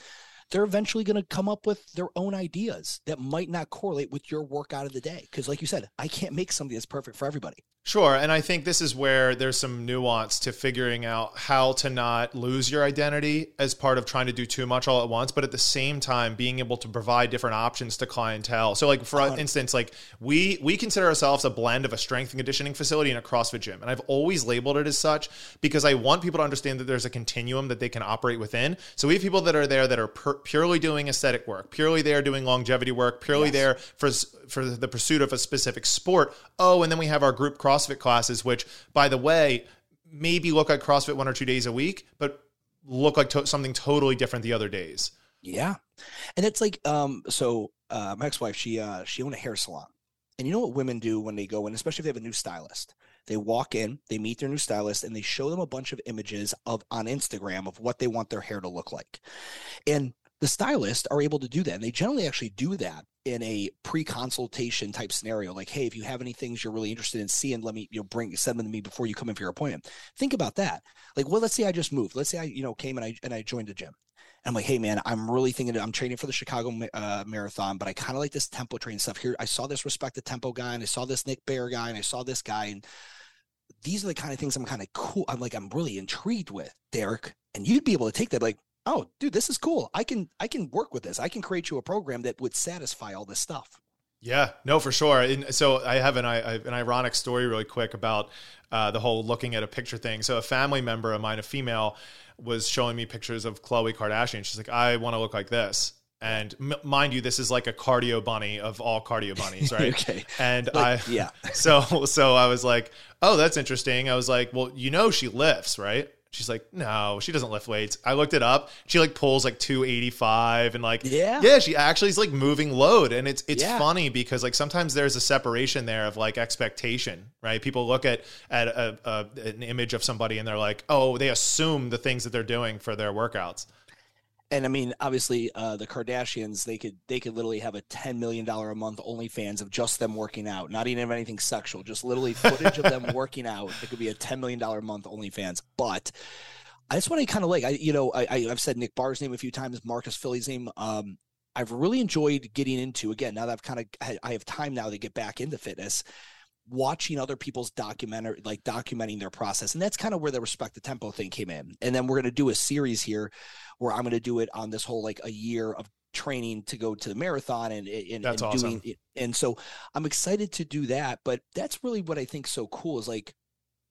they're eventually going to come up with their own ideas that might not correlate with your workout of the day. Because, like you said, I can't make something that's perfect for everybody. Sure. And I think this is where there's some nuance to figuring out how to not lose your identity as part of trying to do too much all at once, but at the same time being able to provide different options to clientele. So like for instance, like we we consider ourselves a blend of a strength and conditioning facility and a CrossFit gym. And I've always labeled it as such because I want people to understand that there's a continuum that they can operate within. So we have people that are there that are per- purely doing aesthetic work, purely there doing longevity work, purely yes. there for for the pursuit of a specific sport. Oh, and then we have our group cross CrossFit classes, which, by the way, maybe look like CrossFit one or two days a week, but look like to- something totally different the other days. Yeah, and it's like, um, so uh, my ex-wife, she uh, she owned a hair salon, and you know what women do when they go in, especially if they have a new stylist. They walk in, they meet their new stylist, and they show them a bunch of images of on Instagram of what they want their hair to look like. And the stylists are able to do that. And they generally actually do that in a pre-consultation type scenario. Like, hey, if you have any things you're really interested in seeing, let me, you know, bring send them to me before you come in for your appointment. Think about that. Like, well, let's say I just moved. Let's say I, you know, came and I and I joined a gym. And I'm like, hey man, I'm really thinking I'm training for the Chicago uh, Marathon, but I kind of like this tempo training stuff here. I saw this respect the tempo guy, and I saw this Nick Bare guy, and I saw this guy, and these are the kind of things I'm kind of cool. I'm like, I'm really intrigued with Derek, and you'd be able to take that, like, oh dude this is cool i can i can work with this i can create you a program that would satisfy all this stuff yeah no for sure and so i have an, I, an ironic story really quick about uh, the whole looking at a picture thing so a family member of mine a female was showing me pictures of Khloe Kardashian. She's like, I want to look like this. And m- mind you, this is like a cardio bunny of all cardio bunnies, right? okay. And like, I, yeah. So, so I was like, oh, that's interesting. I was like, well, you know, she lifts, right? She's like, no, she doesn't lift weights. I looked it up. She like pulls like 285 and like, yeah, yeah, she actually is like moving load. And it's, it's Yeah. funny because like sometimes there's a separation there of like expectation, right? People look at, at a, a, an image of somebody and they're like, oh, they assume the things that they're doing for their workouts. And I mean, obviously, uh, the Kardashians they could they could literally have a ten million dollar a month OnlyFans of just them working out, not even anything sexual, just literally footage of them working out. It could be a ten million dollar a month OnlyFans. But that's what I kind of like. I you know I, I I've said Nick Bare's name a few times, Marcus Filly's name. Um, I've really enjoyed getting into again now that I've kind of I have time now to get back into fitness. Watching other people's documentary, like documenting their process. And that's kind of where the respect the tempo thing came in. And then we're going to do a series here where I'm going to do it on this whole like a year of training to go to the marathon and, and, that's and awesome. doing and so I'm excited to do that. But that's really what I think so cool is like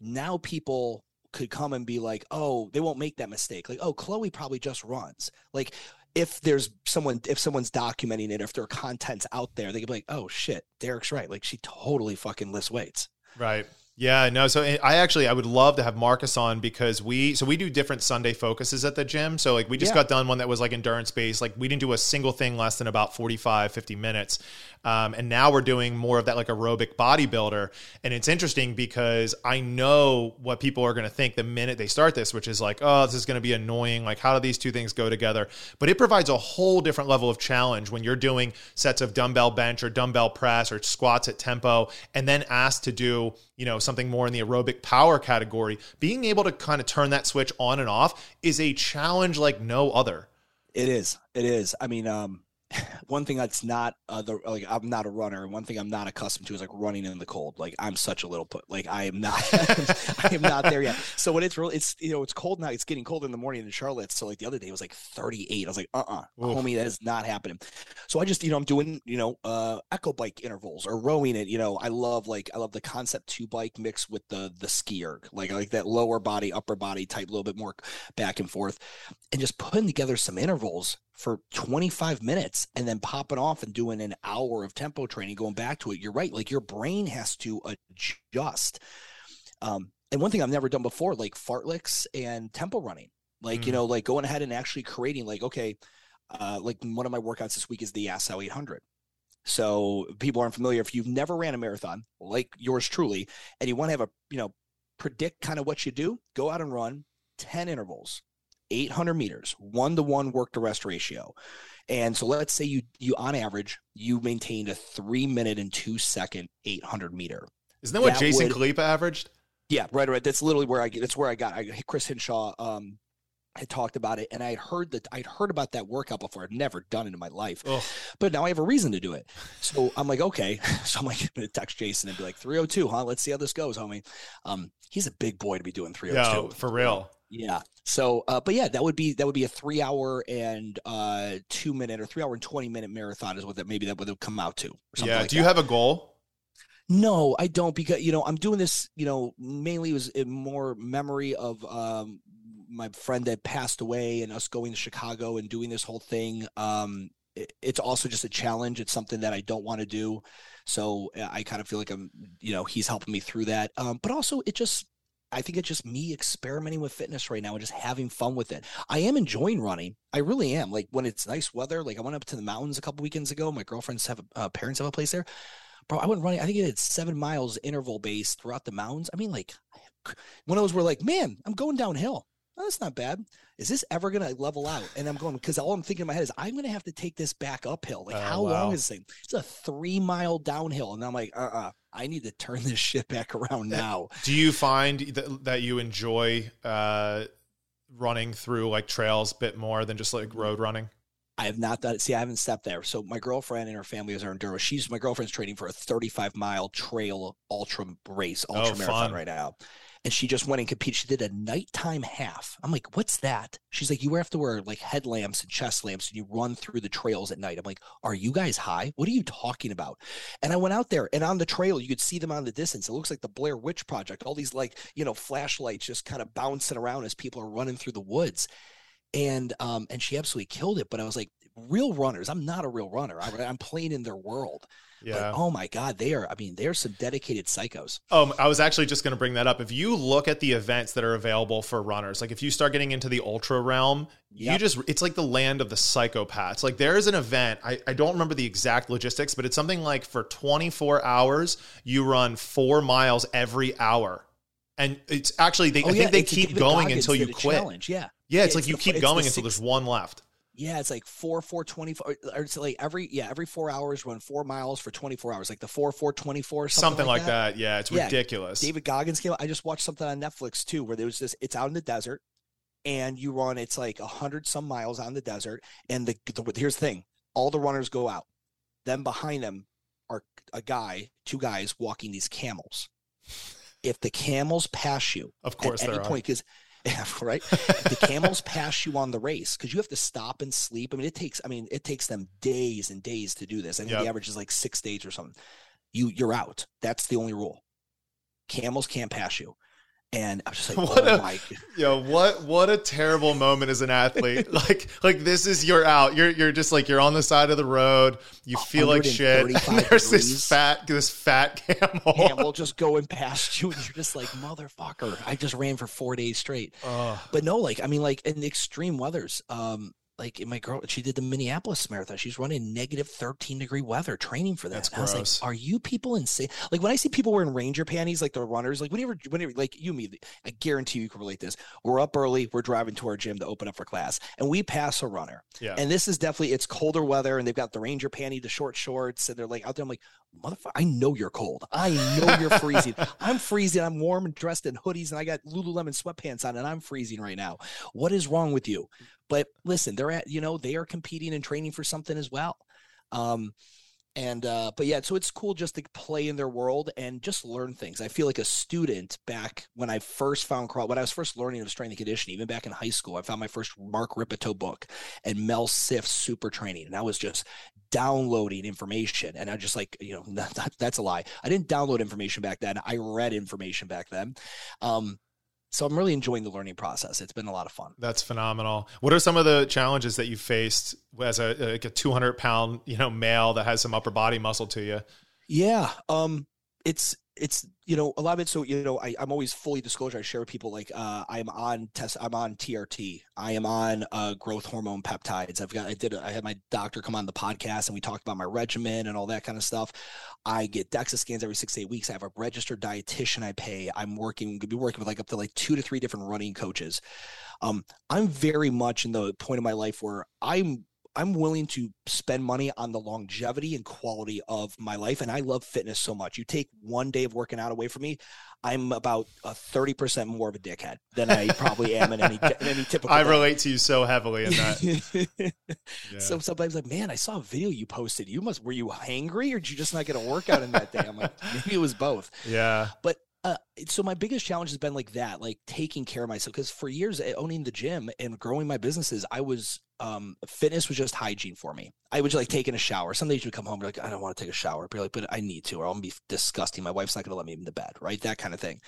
now people could come and be like, oh, they won't make that mistake. Like, oh, Khloe probably just runs. Like if there's someone if someone's documenting it, if there are contents out there, they could be like, oh shit, Derek's right. Like she totally fucking lifts weights. Right. Yeah, no. So eh, I actually I would love to have Marcus on because we so we do different Sunday focuses at the gym. So like we just Yeah. got done one that was like endurance based. Like we didn't do a single thing less than about 45 50 minutes. Um, and now we're doing more of that like aerobic bodybuilder. And it's interesting because I know what people are going to think the minute they start this, which is like, oh, this is going to be annoying. Like, how do these two things go together? But it provides a whole different level of challenge when you're doing sets of dumbbell bench or dumbbell press or squats at tempo, and then asked to do, you know, something more in the aerobic power category. Being able to kind of turn that switch on and off is a challenge like no other. It is. It is. I mean, um, one thing that's not uh, the like I'm not a runner, and one thing I'm not accustomed to is like running in the cold. Like I'm such a little put. Like I am not. I am not there yet. So when it's real, it's you know it's cold now. It's getting cold in the morning in Charlotte. So like the other day it was like 38. I was like, uh, uh Oof. homie, that is not happening. So I just you know I'm doing you know uh echo bike intervals or rowing it. You know I love like I love the concept two bike mixed with the the skier. Like I like that lower body upper body type, a little bit more back and forth, and just putting together some intervals for 25 minutes and then popping off and doing an hour of tempo training going back to it you're right like your brain has to adjust. Um and one thing i've never done before like fartleks and tempo running. Like you Mm. know like going ahead and actually creating like okay uh like one of my workouts this week is the Yasso 800 so people aren't familiar if you've never ran a marathon like yours truly and you want to have a you know predict kind of what you do go out and run 10 intervals 800 meters one to one work to rest ratio and so let's say you you on average you maintained a three minute and two second 800 meter Isn't that what That Jason would- Khalipa averaged? yeah right right that's literally where i get that's where i got I, chris hinshaw um had talked about it and i had heard that i'd heard about that workout before i'd never done it in my life Ugh. but now I have a reason to do it. So I'm like, okay. So I'm like, I'm gonna text Jason and be like, 302, huh? Let's see how this goes, homie. Um, he's a big boy to be doing 302. Yo, for real. Yeah. So, uh, but yeah, that would be that would be a three hour and uh two minute or three hour and twenty minute marathon is what that maybe that would have come out to. Yeah. like Do you that. have a goal? No, I don't because you know I'm doing this. You know, mainly it was in more memory of um my friend that passed away and us going to Chicago and doing this whole thing. Um, it- it's also just a challenge. It's something that I don't want to do, so I kind of feel like I'm. You know, he's helping me through that. Um, but also it just. I think it's just me experimenting with fitness right now and just having fun with it. I am enjoying running. I really am. Like when it's nice weather. Like I went up to the mountains a couple weekends ago. My girlfriends have uh, parents have a place there bro, I went running. I think it had seven miles interval based throughout the mountains. I mean, like one of those were like, man, I'm going downhill. Oh, that's not bad. Is this ever gonna level out? And I'm going because all I'm thinking in my head is I'm gonna have to take this back uphill. Like, Oh, how wow. long is this thing? It's a three mile downhill, and I'm like, uh, uh I need to turn this shit back around now. Do you find that, that you enjoy uh, running through like trails a bit more than just like road running? I have not done it. See, I haven't stepped there. So my girlfriend and her family is our enduro. She's my girlfriend's training for a 35 mile trail ultra race, ultra Oh, marathon fun. right now. And she just went and competed. She did a nighttime half. I'm like, what's that? She's like, you have to wear like headlamps and chest lamps and you run through the trails at night. I'm like, are you guys high? What are you talking about? And I went out there and on the trail, you could see them on the distance. It looks like the Blair Witch Project, all these like, you know, flashlights just kind of bouncing around as people are running through the woods and um and she absolutely killed it but i was like real runners i'm not a real runner I, i'm playing in their world Yeah. but oh my god they are i mean they're some dedicated psychos Um, I was actually just going to bring that up. If you look at the events that are available for runners, like if you start getting into the ultra realm, you just, it's like the land of the psychopaths. Like there is an event, I, I don't remember the exact logistics, but it's something like for 24 hours, you run four miles every hour. And it's actually, they, I think they Oh, keep going until you quit. challenge yeah Yeah, it's Yeah, like it's you the- keep going until six- there's one left. Yeah it's like four four 24 or it's like every yeah every four hours run four miles for 24 hours like the four four 24 something, Something, like that. Yeah, it's Yeah. ridiculous. David Goggins came out. I just watched something on Netflix too, where there was this. It's out in the desert, and you run. It's like a hundred some miles on the desert, and the, the here's the thing: all the runners go out. Then behind them, are a guy, two guys walking these camels. If the camels pass you, of course, at any point, because right, the camels pass you on the race, because you have to stop and sleep. I mean, it takes. I mean, it takes them days and days to do this. I think Yep. the average is like six days or something. You you're out. That's the only rule. Camels can't pass you. And I was just like, What oh a- my Yo, what what a terrible moment as an athlete. like like this is you're out. You're you're just like you're on the side of the road. You feel like shit. And there's degrees. this fat this fat camel. camel just going past you, and you're just like, motherfucker. I just ran for four days straight. Ugh. But no, like I mean, like in extreme weathers, um, like my girl, she did the Minneapolis marathon. She's running negative 13 degree weather, training for that. That's And I was like, are you people insane? Like when I see people wearing ranger panties, like the runners, like whenever, whenever, like you, me, I guarantee you can relate this. We're up early, we're driving to our gym to open up for class, and we pass a runner. yeah. And this is definitely it's colder weather, and they've got the ranger panty, the short shorts, and they're like out there. I'm like, motherfucker, I know you're cold. I know you're freezing. I'm freezing. I'm warm and dressed in hoodies, and I got Lululemon sweatpants on, and I'm freezing right now. What is wrong with you? But listen, they're at you know they are competing and training for something as well. Um, and uh, but yeah, so it's cool just to play in their world and just learn things. I feel like a student back when I first found crawl when I was first learning of strength and conditioning, even back in high school, I found my first Mark Rippetoe book and Mel Siff's super training. And I was just downloading information. And I just like, you know, that, that's a lie. I didn't download information back then. I read information back then. Um, so I'm really enjoying the learning process. It's been a lot of fun. That's phenomenal. What are some of the challenges that you faced as a like a 200 pound you know male that has some upper body muscle to you? Yeah. Um, it's it's you know a lot of it. So you know I, I'm always fully disclosure. I share with people like uh, I'm on test. I'm on TRT. I am on uh, growth hormone peptides. I've got I did I had my doctor come on the podcast and we talked about my regimen and all that kind of stuff. I get DEXA scans every six to eight weeks. I have a registered dietitian I pay. I'm working gonna be working with like up to like two to three different running coaches. Um, I'm very much in the point of my life where I'm I'm willing to spend money on the longevity and quality of my life. And I love fitness so much. You take one day of working out away from me, I'm about a 30% more of a dickhead than I probably am in any, in any typical I day. relate to you so heavily in that. Yeah. So sometimes like, man, I saw a video you posted. You must were you hangry or did you just not get a workout in that day? I'm like, maybe it was both. yeah. But uh, so my biggest challenge has been like that, like taking care of myself. Because for years, eh, owning the gym and growing my businesses, I was um fitness was just hygiene for me. I would just like taking a shower. Some days you would come home, like, I don't want to take a shower, but like, but I need to, or I'm gonna be disgusting. My wife's not gonna let me in the bed, right? That kind of thing.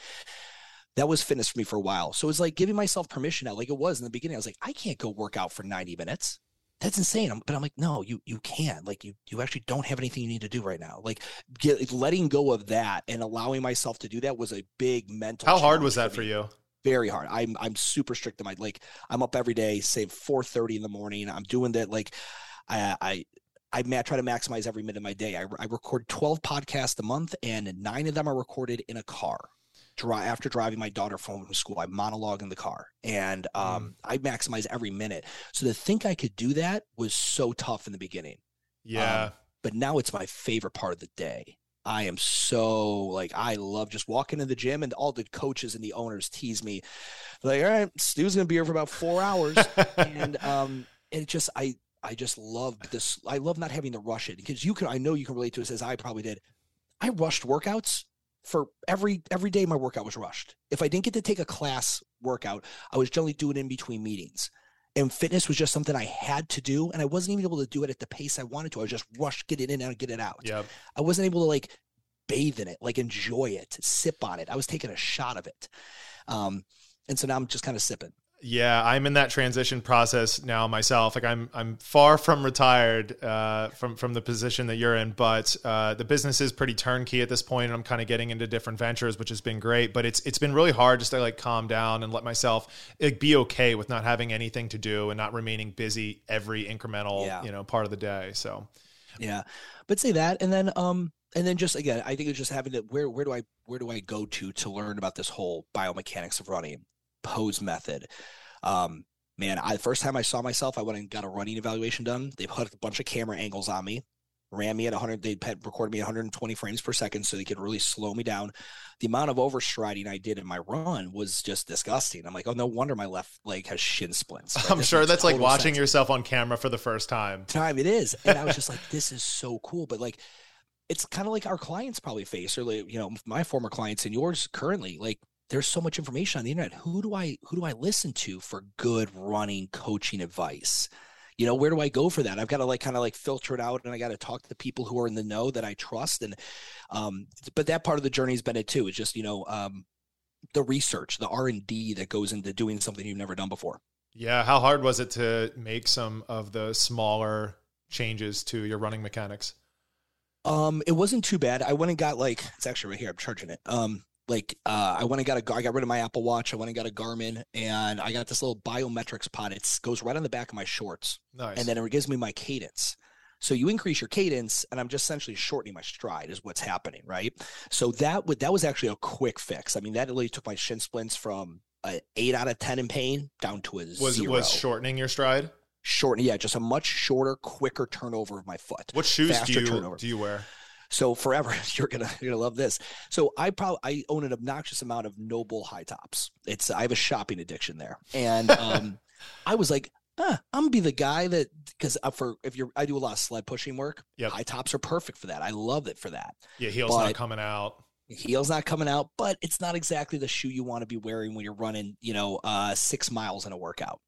That was fitness for me for a while. So it's like giving myself permission now, like it was in the beginning. I was like, I can't go work out for 90 minutes. That's insane. I'm- but I'm like, no, you you can't. Like you you actually don't have anything you need to do right now. Like get, letting go of that and allowing myself to do that was a big mental. How hard was that for you? Very hard. I'm I'm super strict in my like. I'm up every day, say 4:30 in the morning. I'm doing that like, I I. I try to maximize every minute of my day. I, I record 12 podcasts a month, and nine of them are recorded in a car. Dri- after driving my daughter home from school, I monologue in the car, and um, I maximize every minute. So to think I could do that was so tough in the beginning Yeah. but now it's my favorite part of the day. I am so like I love just walking to the gym and all the coaches and the owners tease me like all right Stu's gonna be here for about four hours and um and it just I I just love this I love not having to rush it because you can I know you can relate to this as I probably did I rushed workouts for every every day my workout was rushed if I didn't get to take a class workout I was generally doing it in between meetings and fitness was just something I had to do, and I wasn't even able to do it at the pace I wanted to. I was just rushed, get it in and get it out. Yep. I wasn't able to like bathe in it, like enjoy it, sip on it. I was taking a shot of it, um, and so now I'm just kind of sipping. Yeah, I'm in that transition process now myself. Like I'm I'm far from retired uh, from from the position that you're in, but uh, the business is pretty turnkey at this point, and I'm kind of getting into different ventures, which has been great. But it's it's been really hard just to like calm down and let myself like, be okay with not having anything to do and not remaining busy every incremental Yeah. you know part of the day. So Yeah, but say that, and then um, and then just again, I think it's just having to where where do I where do I go to to learn about this whole biomechanics of running, pose method. Um, man, I first time I saw myself, I went and got a running evaluation done. They put a bunch of camera angles on me, ran me at 100. They recorded me at 120 frames per second, so they could really slow me down. The amount of overstriding I did in my run was just disgusting. I'm like, oh, no wonder my left leg has shin splints. Like, I'm sure that's like watching sense yourself on camera for the first time. time it is and i was just like this is so cool but like it's kind of like our clients probably face, or like, you know, my former clients and yours currently. Like, there's so much information on the internet. Who do I who do I listen to for good running coaching advice? You know, where do I go for that? I've got to like kind of like filter it out, and I got to talk to the people who are in the know that I trust. And um, but that part of the journey has been it too. It's just you know um, the research, the R and D that goes into doing something you've never done before. Yeah, how hard was it to make some of the smaller changes to your running mechanics? Um, it wasn't too bad. I went and got like it's actually right here. I'm charging it. Um, like uh, I went and got a I got rid of my Apple Watch. I went and got a Garmin, and I got this little biometrics pod. It goes right on the back of my shorts, nice. and then it gives me my cadence. So you increase your cadence, and I'm just essentially shortening my stride, is what's happening, right? So that would that was actually a quick fix. I mean, that really took my shin splints from a eight out of ten in pain down to a was zero. was shortening your stride. Shortening, yeah, just a much shorter, quicker turnover of my foot. What shoes do you turnover. do you wear? So forever, you're gonna you're gonna love this. So I probably I own an obnoxious amount of NOBULL high tops. It's I have a shopping addiction there, and um, I was like, ah, I'm gonna be the guy that because for if you're I do a lot of sled pushing work. Yep. high tops are perfect for that. I love it for that. Yeah, heels But- not coming out. Heels not coming out, but it's not exactly the shoe you want to be wearing when you're running, you know, uh, six miles in a workout.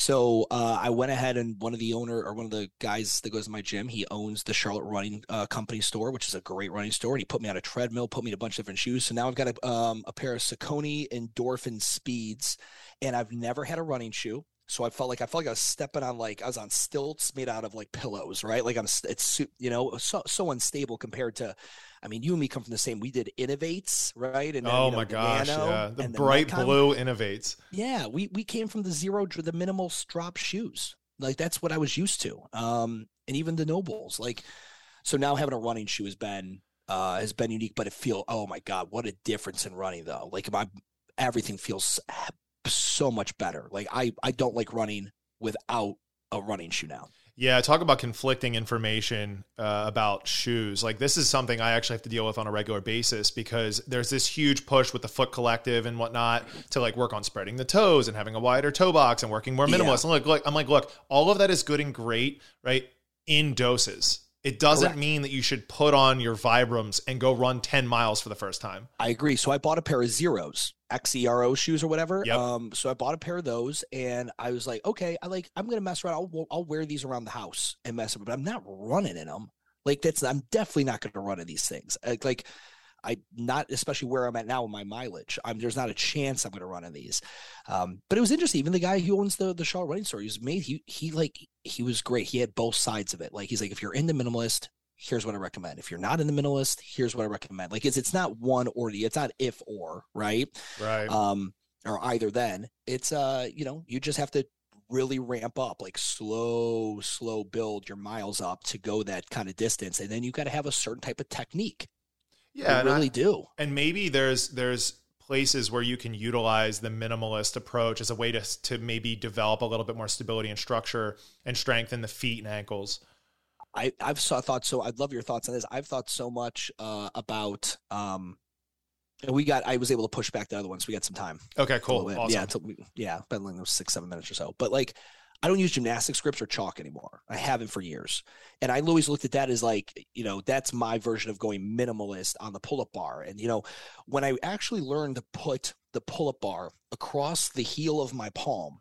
So uh, I went ahead and one of the owner or one of the guys that goes to my gym, he owns the Charlotte Running uh, Company store, which is a great running store. And he put me on a treadmill, put me in a bunch of different shoes. So now I've got a, um, a pair of Saucony Endorphin Speeds, and I've never had a running shoe. So I felt like I felt like I was stepping on like I was on stilts made out of like pillows, right? Like I'm it's you know so so unstable compared to, I mean you and me come from the same. We did Inov-8s, right? And then, oh you know, my the gosh, Nano yeah, the bright Metcon. blue Inov-8s. Yeah, we we came from the zero the minimal drop shoes. Like that's what I was used to. Um, and even the NOBULLs. Like, so now having a running shoe has been uh has been unique, but it feel oh my god, what a difference in running though. Like my everything feels so much better. Like I I don't like running without a running shoe now. Yeah, talk about conflicting information uh, about shoes. Like this is something I actually have to deal with on a regular basis because there's this huge push with the Foot Collective and whatnot to like work on spreading the toes and having a wider toe box and working more minimalist. I'm like, look, I'm like, look, all of that is good and great, right? In doses. It doesn't Correct. mean that you should put on your Vibrams and go run 10 miles for the first time. I agree. So I bought a pair of zeros, XERO shoes or whatever. Yep. Um, so I bought a pair of those, and I was like, okay, I like, I'm gonna mess around. I'll, I'll wear these around the house and mess with, but I'm not running in them. Like that's, I'm definitely not gonna run in these things. Like, like I not especially where I'm at now in my mileage. I'm there's not a chance I'm gonna run in these. Um, but it was interesting. Even the guy who owns the the Shaw Running Store, he was made. He he like he was great. He had both sides of it. Like he's like, if you're in the minimalist, here's what I recommend. If you're not in the minimalist, here's what I recommend. Like it's it's not one or the it's not if or right. Right. Um, or either then. It's uh, you know, you just have to really ramp up, like slow, slow build your miles up to go that kind of distance, and then you got to have a certain type of technique. yeah. I- really do. and maybe there's there's places where you can utilize the minimalist approach as a way to to maybe develop a little bit more stability and structure and strengthen the feet and ankles. I I've saw, thought so. I'd love your thoughts on this. I've thought so much uh, about um, and we got. I was able to push back the other ones. We got some time. Okay, cool, bit. awesome. Yeah, we, yeah, been like those six, seven minutes or so. But like, I don't use gymnastic scripts or chalk anymore. I haven't for years, and I always looked at that as like, you know, that's my version of going minimalist on the pull-up bar. And you know, when I actually learned to put the pull-up bar across the heel of my palm,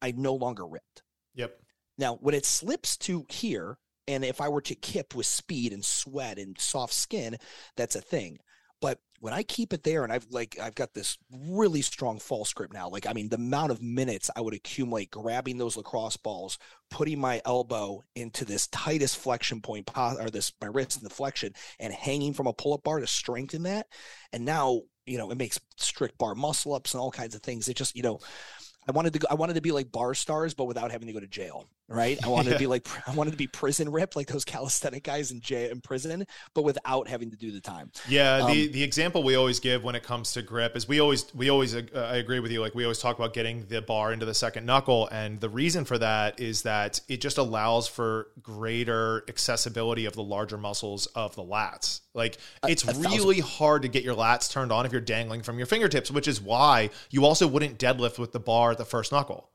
I no longer ripped. Yep. Now, when it slips to here, and if I were to kip with speed and sweat and soft skin, that's a thing. But when I keep it there, and I've like I've got this really strong false grip now. Like I mean, the amount of minutes I would accumulate grabbing those lacrosse balls, putting my elbow into this tightest flexion point, or this my wrist in the flexion, and hanging from a pull-up bar to strengthen that. And now you know it makes strict bar muscle ups and all kinds of things. It just you know I wanted to go, I wanted to be like bar stars, but without having to go to jail. Right. I wanted Yeah. to be like I wanted to be prison ripped, like those calisthenic guys in jail in prison, but without having to do the time. Yeah, the, Um, the example we always give when it comes to grip is we always we always uh, I agree with you like we always talk about getting the bar into the second knuckle and the reason for that is that it just allows for greater accessibility of the larger muscles of the lats. Like it's a thousand- really hard to get your lats turned on if you're dangling from your fingertips, which is why you also wouldn't deadlift with the bar at the first knuckle.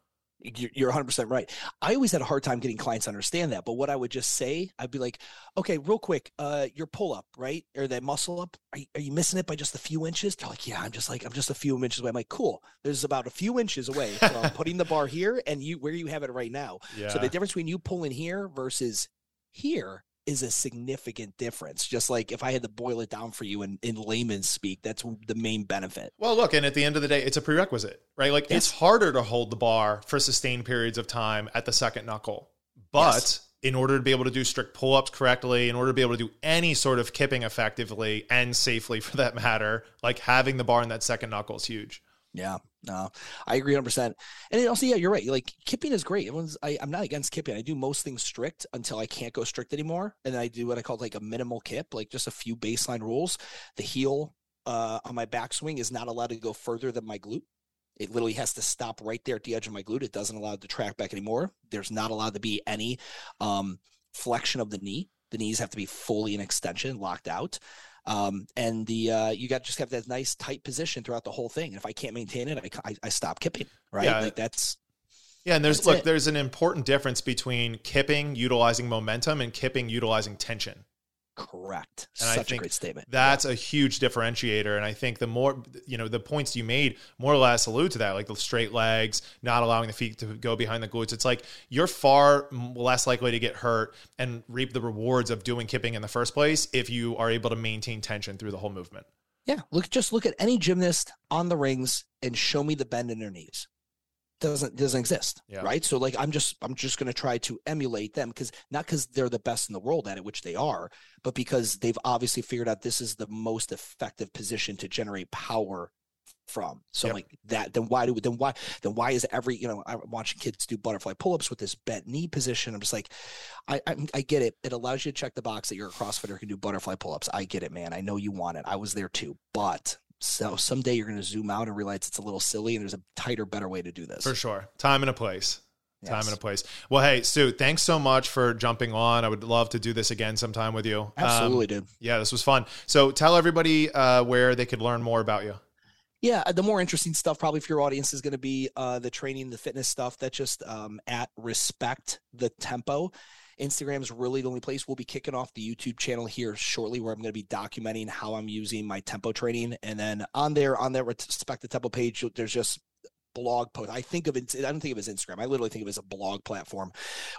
You're 100% right. I always had a hard time getting clients to understand that. But what I would just say, I'd be like, okay, real quick, uh, your pull up, right? Or that muscle up, are you, are you missing it by just a few inches? They're like, yeah, I'm just like, I'm just a few inches away. I'm like, cool. There's about a few inches away from putting the bar here and you where you have it right now. Yeah. So the difference between you pulling here versus here is a significant difference. Just like if I had to boil it down for you in, in layman's speak, that's the main benefit. Well, look, and at the end of the day, it's a prerequisite, right? Like yes. it's harder to hold the bar for sustained periods of time at the second knuckle. But yes. in order to be able to do strict pull ups correctly, in order to be able to do any sort of kipping effectively and safely for that matter, like having the bar in that second knuckle is huge. Yeah, no, I agree 100%. And also, yeah, you're right. Like kipping is great. Everyone's, I, I'm not against kipping. I do most things strict until I can't go strict anymore. And then I do what I call like a minimal kip, like just a few baseline rules. The heel uh, on my backswing is not allowed to go further than my glute. It literally has to stop right there at the edge of my glute. It doesn't allow it to track back anymore. There's not allowed to be any um, flexion of the knee. The knees have to be fully in extension, locked out. Um, and the uh, you got just have that nice tight position throughout the whole thing. And if I can't maintain it, I, I, I stop kipping. Right, yeah. like that's yeah, and there's look, it. there's an important difference between kipping utilizing momentum and kipping utilizing tension. Correct. And Such a great statement. That's yeah. a huge differentiator. And I think the more, you know, the points you made more or less allude to that, like the straight legs, not allowing the feet to go behind the glutes. It's like you're far less likely to get hurt and reap the rewards of doing kipping in the first place if you are able to maintain tension through the whole movement. Yeah. Look, just look at any gymnast on the rings and show me the bend in their knees doesn't doesn't exist yeah. right so like i'm just i'm just going to try to emulate them because not because they're the best in the world at it which they are but because they've obviously figured out this is the most effective position to generate power from so yep. like that then why do we? then why then why is every you know i'm watching kids do butterfly pull-ups with this bent knee position i'm just like I, I i, get it it allows you to check the box that you're a crossfitter who can do butterfly pull-ups i get it man i know you want it i was there too but so someday you're going to zoom out and realize it's a little silly, and there's a tighter, better way to do this. For sure, time and a place. Yes. Time and a place. Well, hey, Stu, thanks so much for jumping on. I would love to do this again sometime with you. Absolutely, um, dude. Yeah, this was fun. So tell everybody uh, where they could learn more about you. Yeah, the more interesting stuff probably for your audience is going to be uh, the training, the fitness stuff. That just um, at respect the tempo. Instagram is really the only place we'll be kicking off the YouTube channel here shortly, where I'm going to be documenting how I'm using my tempo training. And then on there, on that respect the tempo page, there's just blog post. I think of it, I don't think of it as Instagram. I literally think of it as a blog platform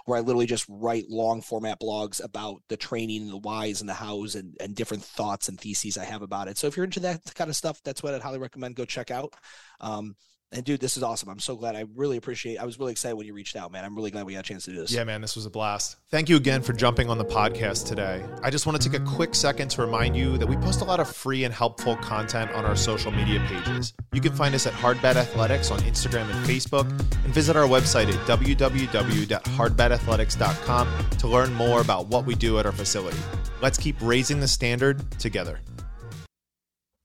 where I literally just write long format blogs about the training and the whys and the hows and, and different thoughts and theses I have about it. So if you're into that kind of stuff, that's what I'd highly recommend. Go check out. Um, and dude, this is awesome. I'm so glad. I really appreciate. I was really excited when you reached out, man. I'm really glad we got a chance to do this. Yeah, man, this was a blast. Thank you again for jumping on the podcast today. I just want to take a quick second to remind you that we post a lot of free and helpful content on our social media pages. You can find us at Hardbat Athletics on Instagram and Facebook, and visit our website at www.hardbatathletics.com to learn more about what we do at our facility. Let's keep raising the standard together.